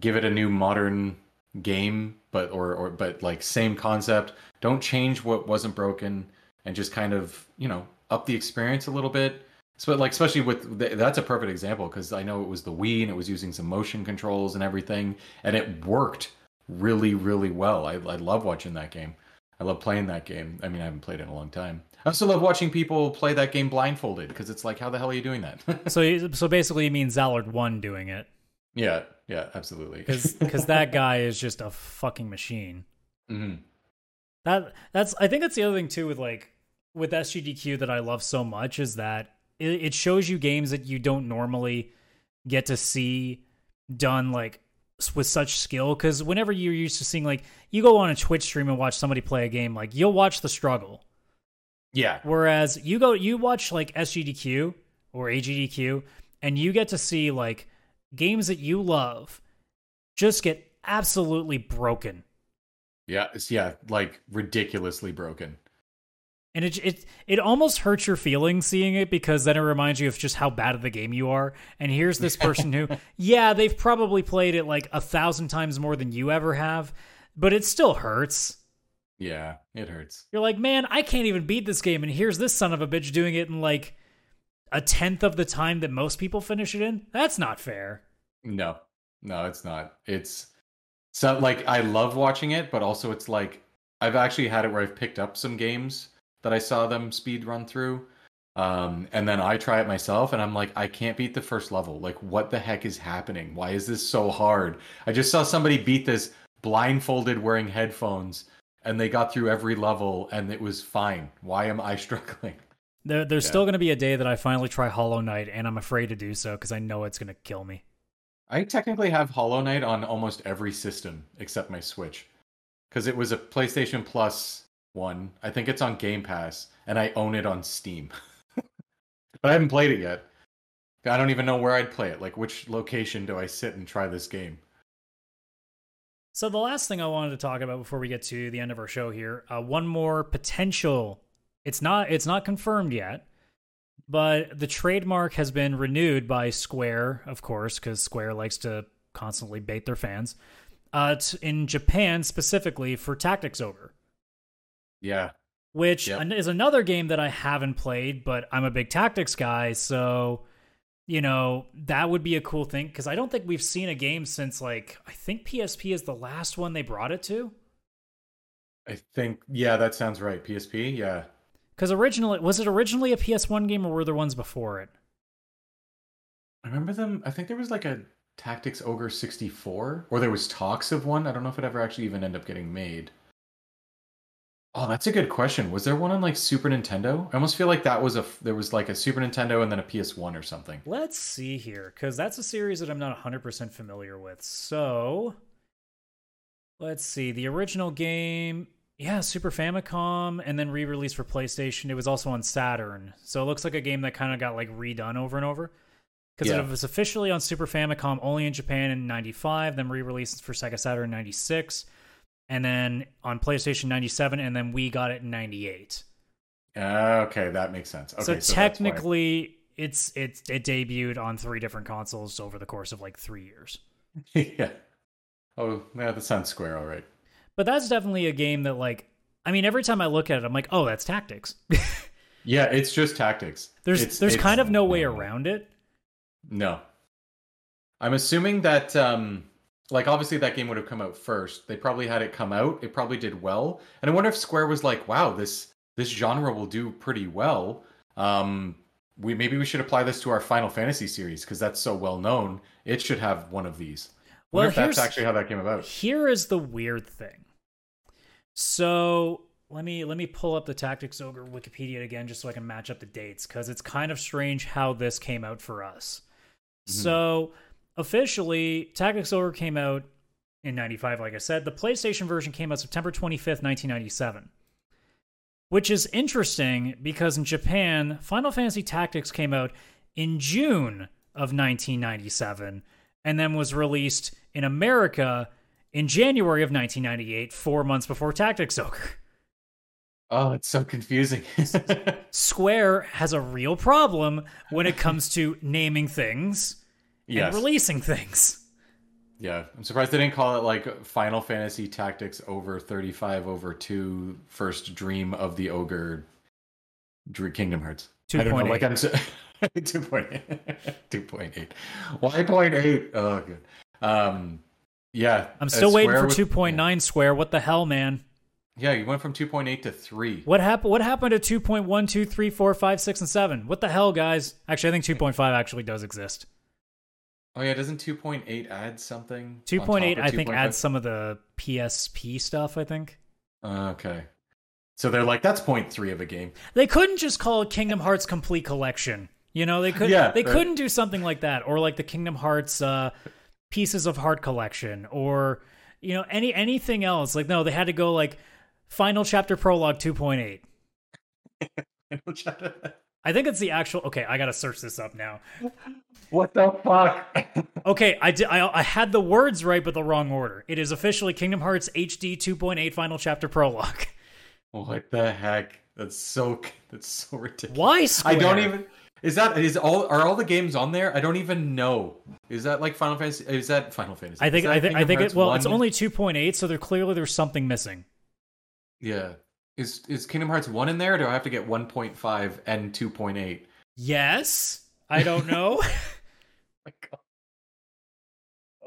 give it a new modern game, but or or but like same concept, don't change what wasn't broken and just kind of, you know, up the experience a little bit. So like especially with that's a perfect example because I know it was the Wii and it was using some motion controls and everything and it worked really really well. I I love watching that game. I love playing that game. I mean, I haven't played it in a long time. I also love watching people play that game blindfolded because it's like, how the hell are you doing that? so, so basically, you mean Zallard one doing it? Yeah, yeah, absolutely. Because that guy is just a fucking machine. Mm-hmm. That that's I think that's the other thing too with like with SGDQ that I love so much is that it, it shows you games that you don't normally get to see done like with such skill because whenever you're used to seeing like you go on a twitch stream and watch somebody play a game like you'll watch the struggle yeah whereas you go you watch like sgdq or agdq and you get to see like games that you love just get absolutely broken yeah it's, yeah like ridiculously broken and it it it almost hurts your feelings seeing it because then it reminds you of just how bad of the game you are. And here's this person who, yeah, they've probably played it like a thousand times more than you ever have, but it still hurts. Yeah, it hurts. You're like, man, I can't even beat this game, and here's this son of a bitch doing it in like a tenth of the time that most people finish it in. That's not fair. No, no, it's not. It's so like I love watching it, but also it's like I've actually had it where I've picked up some games that I saw them speed run through. Um, and then I try it myself and I'm like, I can't beat the first level. Like, what the heck is happening? Why is this so hard? I just saw somebody beat this blindfolded wearing headphones and they got through every level and it was fine. Why am I struggling? There, there's yeah. still going to be a day that I finally try Hollow Knight and I'm afraid to do so because I know it's going to kill me. I technically have Hollow Knight on almost every system except my Switch because it was a PlayStation Plus one. I think it's on Game Pass, and I own it on Steam. but I haven't played it yet. I don't even know where I'd play it. Like, which location do I sit and try this game? So the last thing I wanted to talk about before we get to the end of our show here, uh, one more potential. It's not. It's not confirmed yet, but the trademark has been renewed by Square, of course, because Square likes to constantly bait their fans. Uh, in Japan specifically for Tactics Ogre. Yeah. Which yep. is another game that I haven't played, but I'm a big tactics guy, so you know, that would be a cool thing because I don't think we've seen a game since like I think PSP is the last one they brought it to. I think yeah, that sounds right. PSP, yeah. Because originally was it originally a PS1 game or were there ones before it? I remember them. I think there was like a Tactics Ogre 64, or there was talks of one. I don't know if it ever actually even ended up getting made. Oh, that's a good question. Was there one on like Super Nintendo? I almost feel like that was a there was like a Super Nintendo and then a PS1 or something. Let's see here cuz that's a series that I'm not 100% familiar with. So, let's see. The original game, yeah, Super Famicom and then re-released for PlayStation. It was also on Saturn. So, it looks like a game that kind of got like redone over and over because yeah. it was officially on Super Famicom only in Japan in 95, then re-released for Sega Saturn in 96 and then on PlayStation 97, and then we got it in 98. Uh, okay, that makes sense. Okay, so, so technically, it's it's it debuted on three different consoles over the course of like three years. yeah. Oh, yeah, that sounds square, all right. But that's definitely a game that, like, I mean, every time I look at it, I'm like, oh, that's tactics. yeah, it's just tactics. There's it's, there's it's, kind of no way around it. No. I'm assuming that um like obviously that game would have come out first. They probably had it come out. It probably did well. And I wonder if Square was like, "Wow, this this genre will do pretty well. Um we maybe we should apply this to our Final Fantasy series because that's so well known. It should have one of these." Well, if that's actually how that came about. Here is the weird thing. So, let me let me pull up the Tactics Ogre Wikipedia again just so I can match up the dates cuz it's kind of strange how this came out for us. Mm-hmm. So, officially, Tactics Ogre came out in 95, like I said. The PlayStation version came out September 25th, 1997. Which is interesting because in Japan, Final Fantasy Tactics came out in June of 1997. and then was released in America in January of 1998, four months before Tactics Ogre. Oh, it's so confusing. Square has a real problem when it comes to naming things yes. and releasing things. Yeah, I'm surprised they didn't call it like Final Fantasy Tactics over 35 over 2 First Dream of the Ogre Kingdom Hearts. 2.8. Like I'm so, 2.8. 2.8. Why 0.8? Oh, good. Um, yeah. I'm still waiting for was- 2.9 Yeah. Square. What the hell, man? yeah, you went from 2.8 to 3. What happened? What happened to 2.1, 2, 3, 4, 5, 6, and 7? What the hell, guys? Actually, I think 2.5 actually does exist. Oh, yeah, doesn't 2.8 add something? 2.8, I think, 2.5? adds some of the PSP stuff, I think. Uh, okay. So they're like, that's 0.3 of a game. They couldn't just call it Kingdom Hearts Complete Collection. You know, they could Yeah, they couldn't do something like that or like the Kingdom Hearts uh Pieces of Heart collection or you know, any anything else. Like no, they had to go like Final Chapter Prologue 2.8. I think it's the actual Okay, I got to search this up now. what the fuck? Okay, I did I, I had the words right but the wrong order. It is officially Kingdom Hearts HD 2.8 Final Chapter Prologue. what the heck? That's so that's so ridiculous. Why Square? I don't even. Is that is all are all the games on there? I don't even know. Is that like Final Fantasy? Is that Final Fantasy? I think I think I Kingdom think it well, it's only 2.8 so there clearly there's something missing. yeah. Is is Kingdom Hearts one in there? Or do I have to get one point five and two point eight? Yes. I don't know. My God.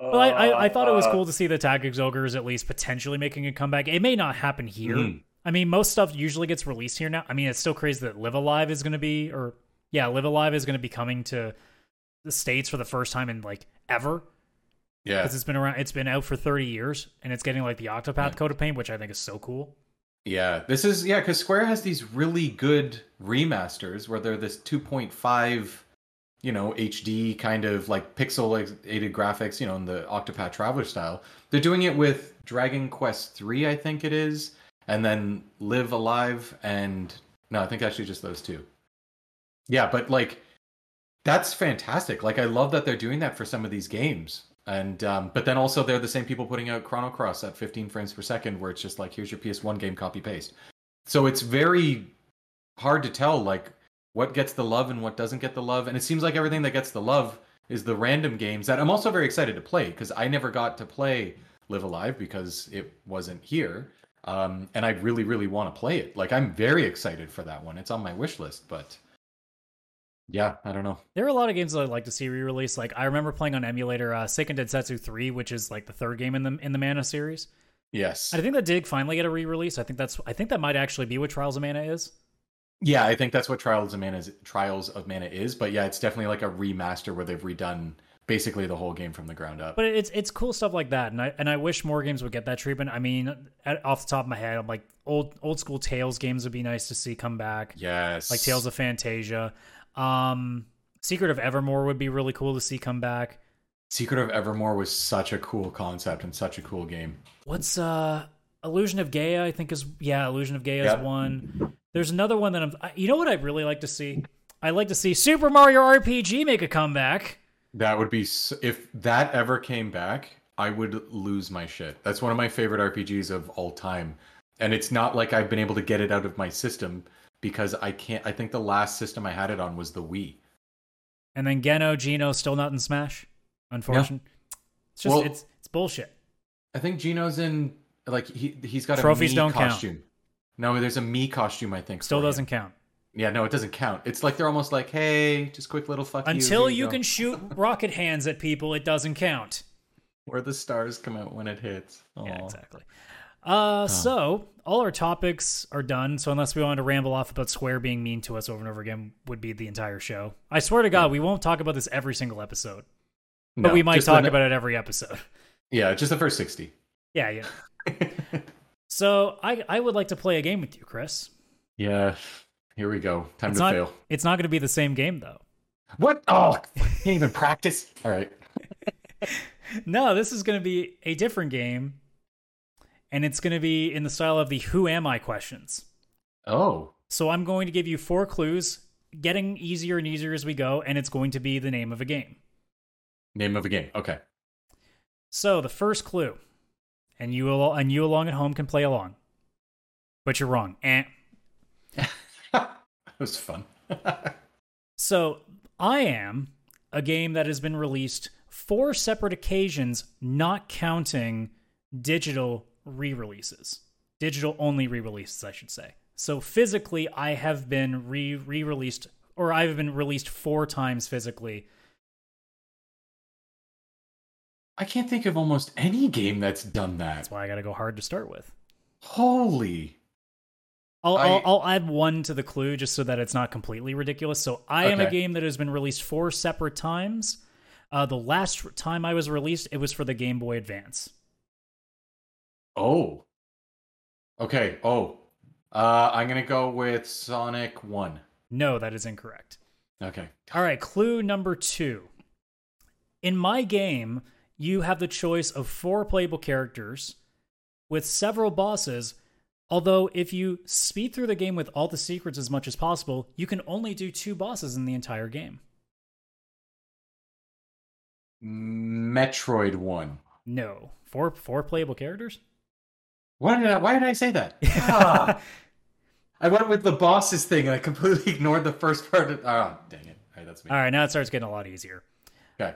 Well, I, I, I thought it was Uh, cool to see the Tactics Ogres at least potentially making a comeback. It may not happen here. Mhm. I mean, most stuff usually gets released here now. I mean, it's still crazy that Live A Live is going to be, or yeah, Live A Live is going to be coming to the states for the first time in like ever Yeah. because it's been around. It's been out for thirty years, and it's getting like the Octopath Yeah. Coat of Paint, which I think is so cool. Yeah, this is yeah, because Square has these really good remasters where they're this 2.5, you know, HD kind of like pixelated graphics, you know, in the Octopath Traveler style. They're doing it with Dragon Quest 3, I think it is, and then Live A Live and no, I think actually just those two. Yeah, but like that's fantastic. Like I love that they're doing that for some of these games. And um, but then also they're the same people putting out Chrono Cross at 15 frames per second, where it's just like here's your PS1 game, copy paste. So it's very hard to tell like what gets the love and what doesn't get the love. And it seems like everything that gets the love is the random games that I'm also very excited to play because I never got to play Live A Live because it wasn't here. Um, and I really, really want to play it. Like I'm very excited for that one. It's on my wish list, but yeah, I don't know. There are a lot of games that I'd like to see re-released. Like I remember playing on emulator uh, Seiken Densetsu 3, which is like the third game in the in the Mana series. Yes. I think that did finally get a re-release. I think that's I think that might actually be what Trials of Mana is. Yeah, I think that's what Trials of Mana is, Trials of Mana is, but yeah, it's definitely like a remaster where they've redone basically the whole game from the ground up. But it's it's cool stuff like that, and I and I wish more games would get that treatment. I mean, at, off the top of my head, I'm like old old school Tales games would be nice to see come back, yes. like Tales of Phantasia. Um, Secret of Evermore would be really cool to see come back. Secret of Evermore was such a cool concept and such a cool game. What's uh Illusion of Gaia? I think is yeah, Illusion of Gaia Yep. is one. There's another one that I'm. You know what I'd really like to see? I'd like to see Super Mario RPG make a comeback. That would be if that ever came back, I would lose my shit. That's one of my favorite RPGs of all time. And it's not like I've been able to get it out of my system because I can't I think the last system I had it on was the Wii. And then Geno Geno still not in Smash. Unfortunate. It's just Well- it's it's bullshit. I think Geno's in like he he's got Trophies a me don't count. costume. No, there's a Mii costume I think. Still doesn't count. Yeah, no, it doesn't count. It's like they're almost like, hey, just quick little fuck Until you. you go. can shoot rocket hands at people, it doesn't count. where the stars come out when it hits. Yeah, exactly. Uh, so all our topics are done. So unless we want to ramble off about Square being mean to us over and over again, would be the entire show. I swear to God, we won't talk about this every single episode, but No, we might talk the- about it every episode. Yeah, just the first sixty. Yeah, yeah. So I I would like to play a game with you, Chris. yeah, here we go. Time It's to not fail. it's not going to be the same game though. What? Oh, can't even practice. All right. No, this is going to be a different game, and it's going to be in the style of the "Who am I?" questions. Oh, So I'm going to give you four clues, getting easier and easier as we go, and it's going to be the name of a game. Name of a game. Okay. So the first clue, and you al- and you along at home can play along, but you're wrong. Eh. that was fun. So I am a game that has been released four separate occasions, not counting digital re-releases, digital only re-releases, I should say. So physically, I have been re re-released, or I've been released four times physically. I can't think of almost any game that's done that. That's why I got to go hard to start with. Holy. I'll, I- I'll, I'll add one to the clue just so that it's not completely ridiculous. So I am a game that has been released four separate times. Uh, the last time I was released, it was for the Game Boy Advance. Oh. Okay. Oh. Uh, I'm gonna go with Sonic One. No, that is incorrect. Okay. All right, clue number two. In my game, you have the choice of four playable characters with several bosses. Although, if you speed through the game with all the secrets as much as possible, you can only do two bosses in the entire game. Metroid One. No, four four playable characters. Why did I, why did I say that? Ah. I went with the bosses thing and I completely ignored the first part. Of, oh, dang it! All right, that's me. All right, now it starts getting a lot easier. Okay.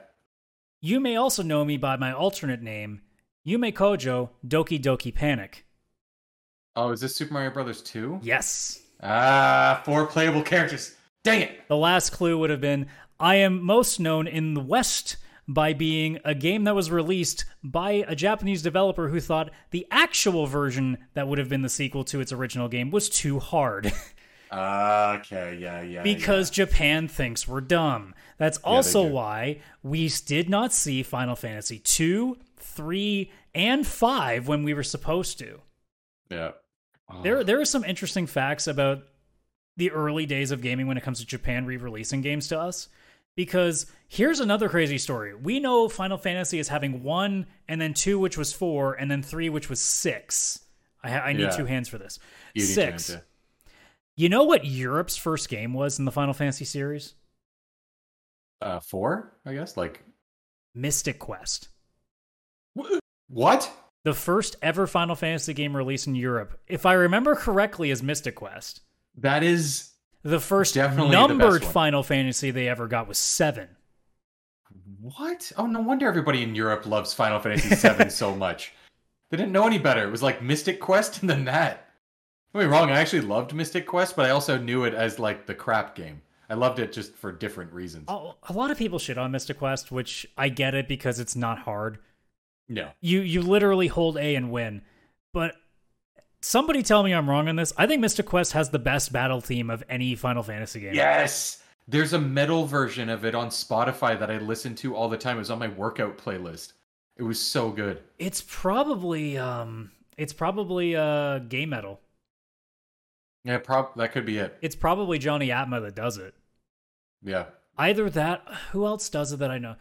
You may also know me by my alternate name, Yume Kojo Doki Doki Panic. Oh, is this Super Mario Brothers Two? Yes. Ah, four playable characters. Dang it! The last clue would have been I am most known in the West by being a game that was released by a Japanese developer who thought the actual version that would have been the sequel to its original game was too hard Okay, yeah, yeah. because Japan thinks we're dumb. That's also do. why we did not see Final Fantasy 2, 3, and 5 when we were supposed to. yeah. yeah. Oh, There, there are some interesting facts about the early days of gaming when it comes to Japan re-releasing games to us. Because here's another crazy story: we know Final Fantasy is having one, and then two, which was four, and then three, which was six. I, I need Yeah. two hands for this. you six. You know what Europe's first game was in the Final Fantasy series? Uh, four, I guess. Like Mystic Quest. what? The first ever Final Fantasy game released in Europe, if I remember correctly, is Mystic Quest. That is The first Definitely numbered one. Final Fantasy they ever got was seven. what? Oh, no wonder everybody in Europe loves Final Fantasy VII so much. They didn't know any better. It was like Mystic Quest and then that. Don't me wrong, I actually loved Mystic Quest, but I also knew it as like the crap game. I loved it just for different reasons. a lot of people shit on Mystic Quest, which I get it because it's not hard. No. You you literally hold A and win. But somebody tell me I'm wrong on this. I think Mystic Quest has the best battle theme of any Final Fantasy game. Yes. There's a metal version of it on Spotify that I listen to all the time. It was on my workout playlist. It was so good. It's probably um it's probably uh gay metal. Yeah, prob that could be it. It's probably Jonny Atma that does it. Yeah. Either that who else does it that I know?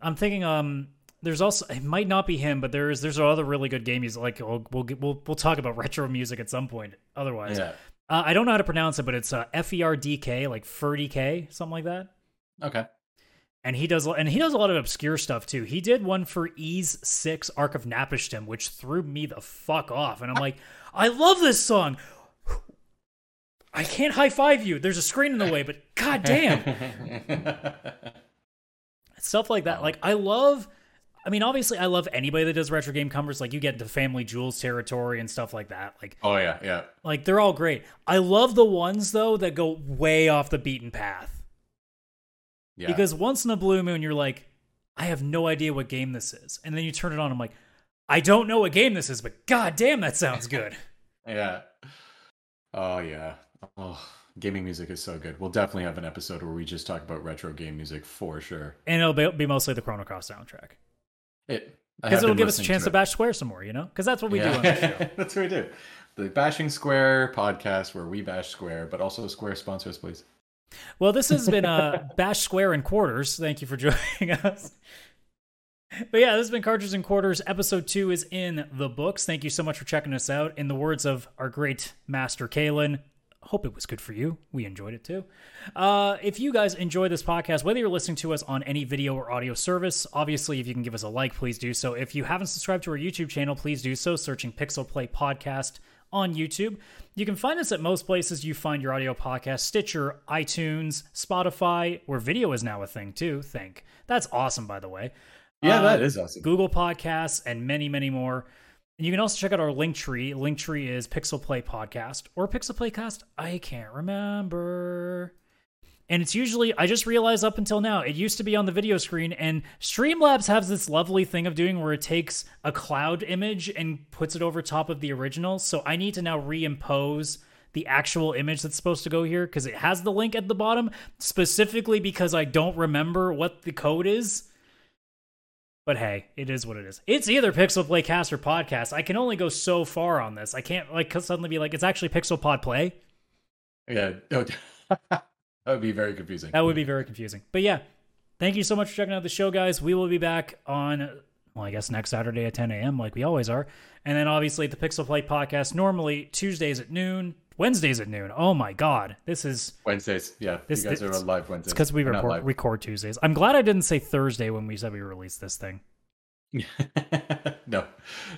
I'm thinking um there's also it might not be him, but there's there's other really good game music like we'll we'll we'll, we'll talk about retro music at some point otherwise. Yeah. Uh, I don't know how to pronounce it, but it's uh, F E R D K, like FerDK, something like that. Okay. And he does, and he does a lot of obscure stuff too. He did one for Ys Six Ark of Napishtim, which threw me the fuck off. And I'm like, I love this song. I can't high five you. There's a screen in the way, but god damn, stuff like that. Like I love. I mean, obviously, I love anybody that does retro game covers. Like you get into FamilyJules territory and stuff like that. Like oh yeah, yeah. like they're all great. I love the ones though that go way off the beaten path. Yeah. Because once in a blue moon you're like, I have no idea what game this is. And then you turn it on, I'm like, I don't know what game this is, but god damn that sounds good. Yeah. Oh yeah. Oh, gaming music is so good. We'll definitely have an episode where we just talk about retro game music for sure. and it'll be, be mostly the Chrono Cross soundtrack. It Because it'll give us a chance to, it. bash Square some more, you know? Because that's what we do on show. That's what we do. The Bashing Square podcast where we bash Square, but also Square sponsors, please. Well, this has been uh, Bash Square and Quarters. Thank you for joining us. But yeah, this has been Cartridges and Quarters. Episode two is in the books. Thank you so much for checking us out. In the words of our great master Kalen, hope it was good for you. We enjoyed it too. Uh, if you guys enjoy this podcast, whether you're listening to us on any video or audio service, obviously, if you can give us a like, please do so. If you haven't subscribed to our YouTube channel, please do so, searching Pixel Play Podcast on YouTube. You can find us at most places you find your audio podcast Stitcher, iTunes, Spotify, where video is now a thing too. Think. That's awesome, by the way. Yeah, Uh, that is awesome. Google Podcasts, and many, many more. And you can also check out our Linktree. Link tree is Pixel Play Podcast or Pixel Playcast. I can't remember. And it's usually, I just realized up until now, it used to be on the video screen. And Streamlabs has this lovely thing of doing where it takes a cloud image and puts it over top of the original. So I need to now reimpose the actual image that's supposed to go here because it has the link at the bottom specifically because I don't remember what the code is. But hey, it is what it is. It's either Pixel Play Cast or Podcast. I can only go so far on this. I can't like suddenly be like, it's actually Pixel Pod Play. Yeah. That would be very confusing. That would be very confusing. But yeah, thank you so much for checking out the show, guys. We will be back on, well, I guess next Saturday at 10 a.m., like we always are. And then obviously the Pixel Play podcast, normally Tuesdays at noon, Wednesdays at noon. Oh my God. This is Wednesdays. Yeah. This- you guys are on live Wednesdays. It's because we Or record, record Tuesdays. I'm glad I didn't say Thursday when we said we released this thing. no.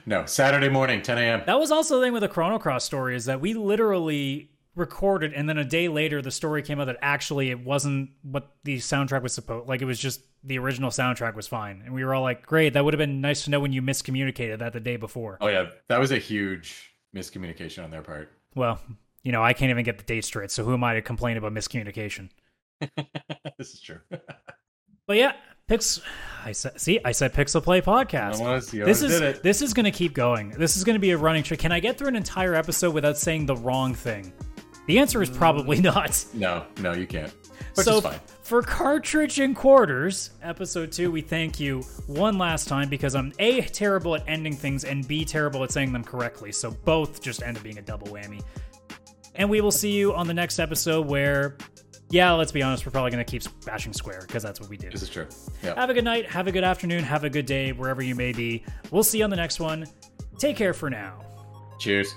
No. Saturday morning, 10 a.m. That was also the thing with the Chrono Cross story is that we literally recorded and then a day later the story came out that actually it wasn't what the soundtrack was supposed like it was just the original soundtrack was fine and we were all like great that would have been nice to know when you miscommunicated that the day before Oh, yeah. That was a huge miscommunication on their part. well you know i can't even get the date straight so who am i to complain about miscommunication this is true. but yeah pix i said see i said pixel play podcast this is this is going to keep going. This is going to be a running trick. Can I get through an entire episode without saying the wrong thing? The answer is probably not. No, no, you can't. Which so for cartridge and quarters, episode two, we thank you one last time because I'm a terrible at ending things and b terrible at saying them correctly. So both just end up being a double whammy. And we will see you on the next episode where, yeah, let's be honest, we're probably going to keep bashing Square because that's what we do. This is true. Yeah. Have a good night, have a good afternoon, have a good day wherever you may be. We'll see you on the next one. Take care for now. Cheers.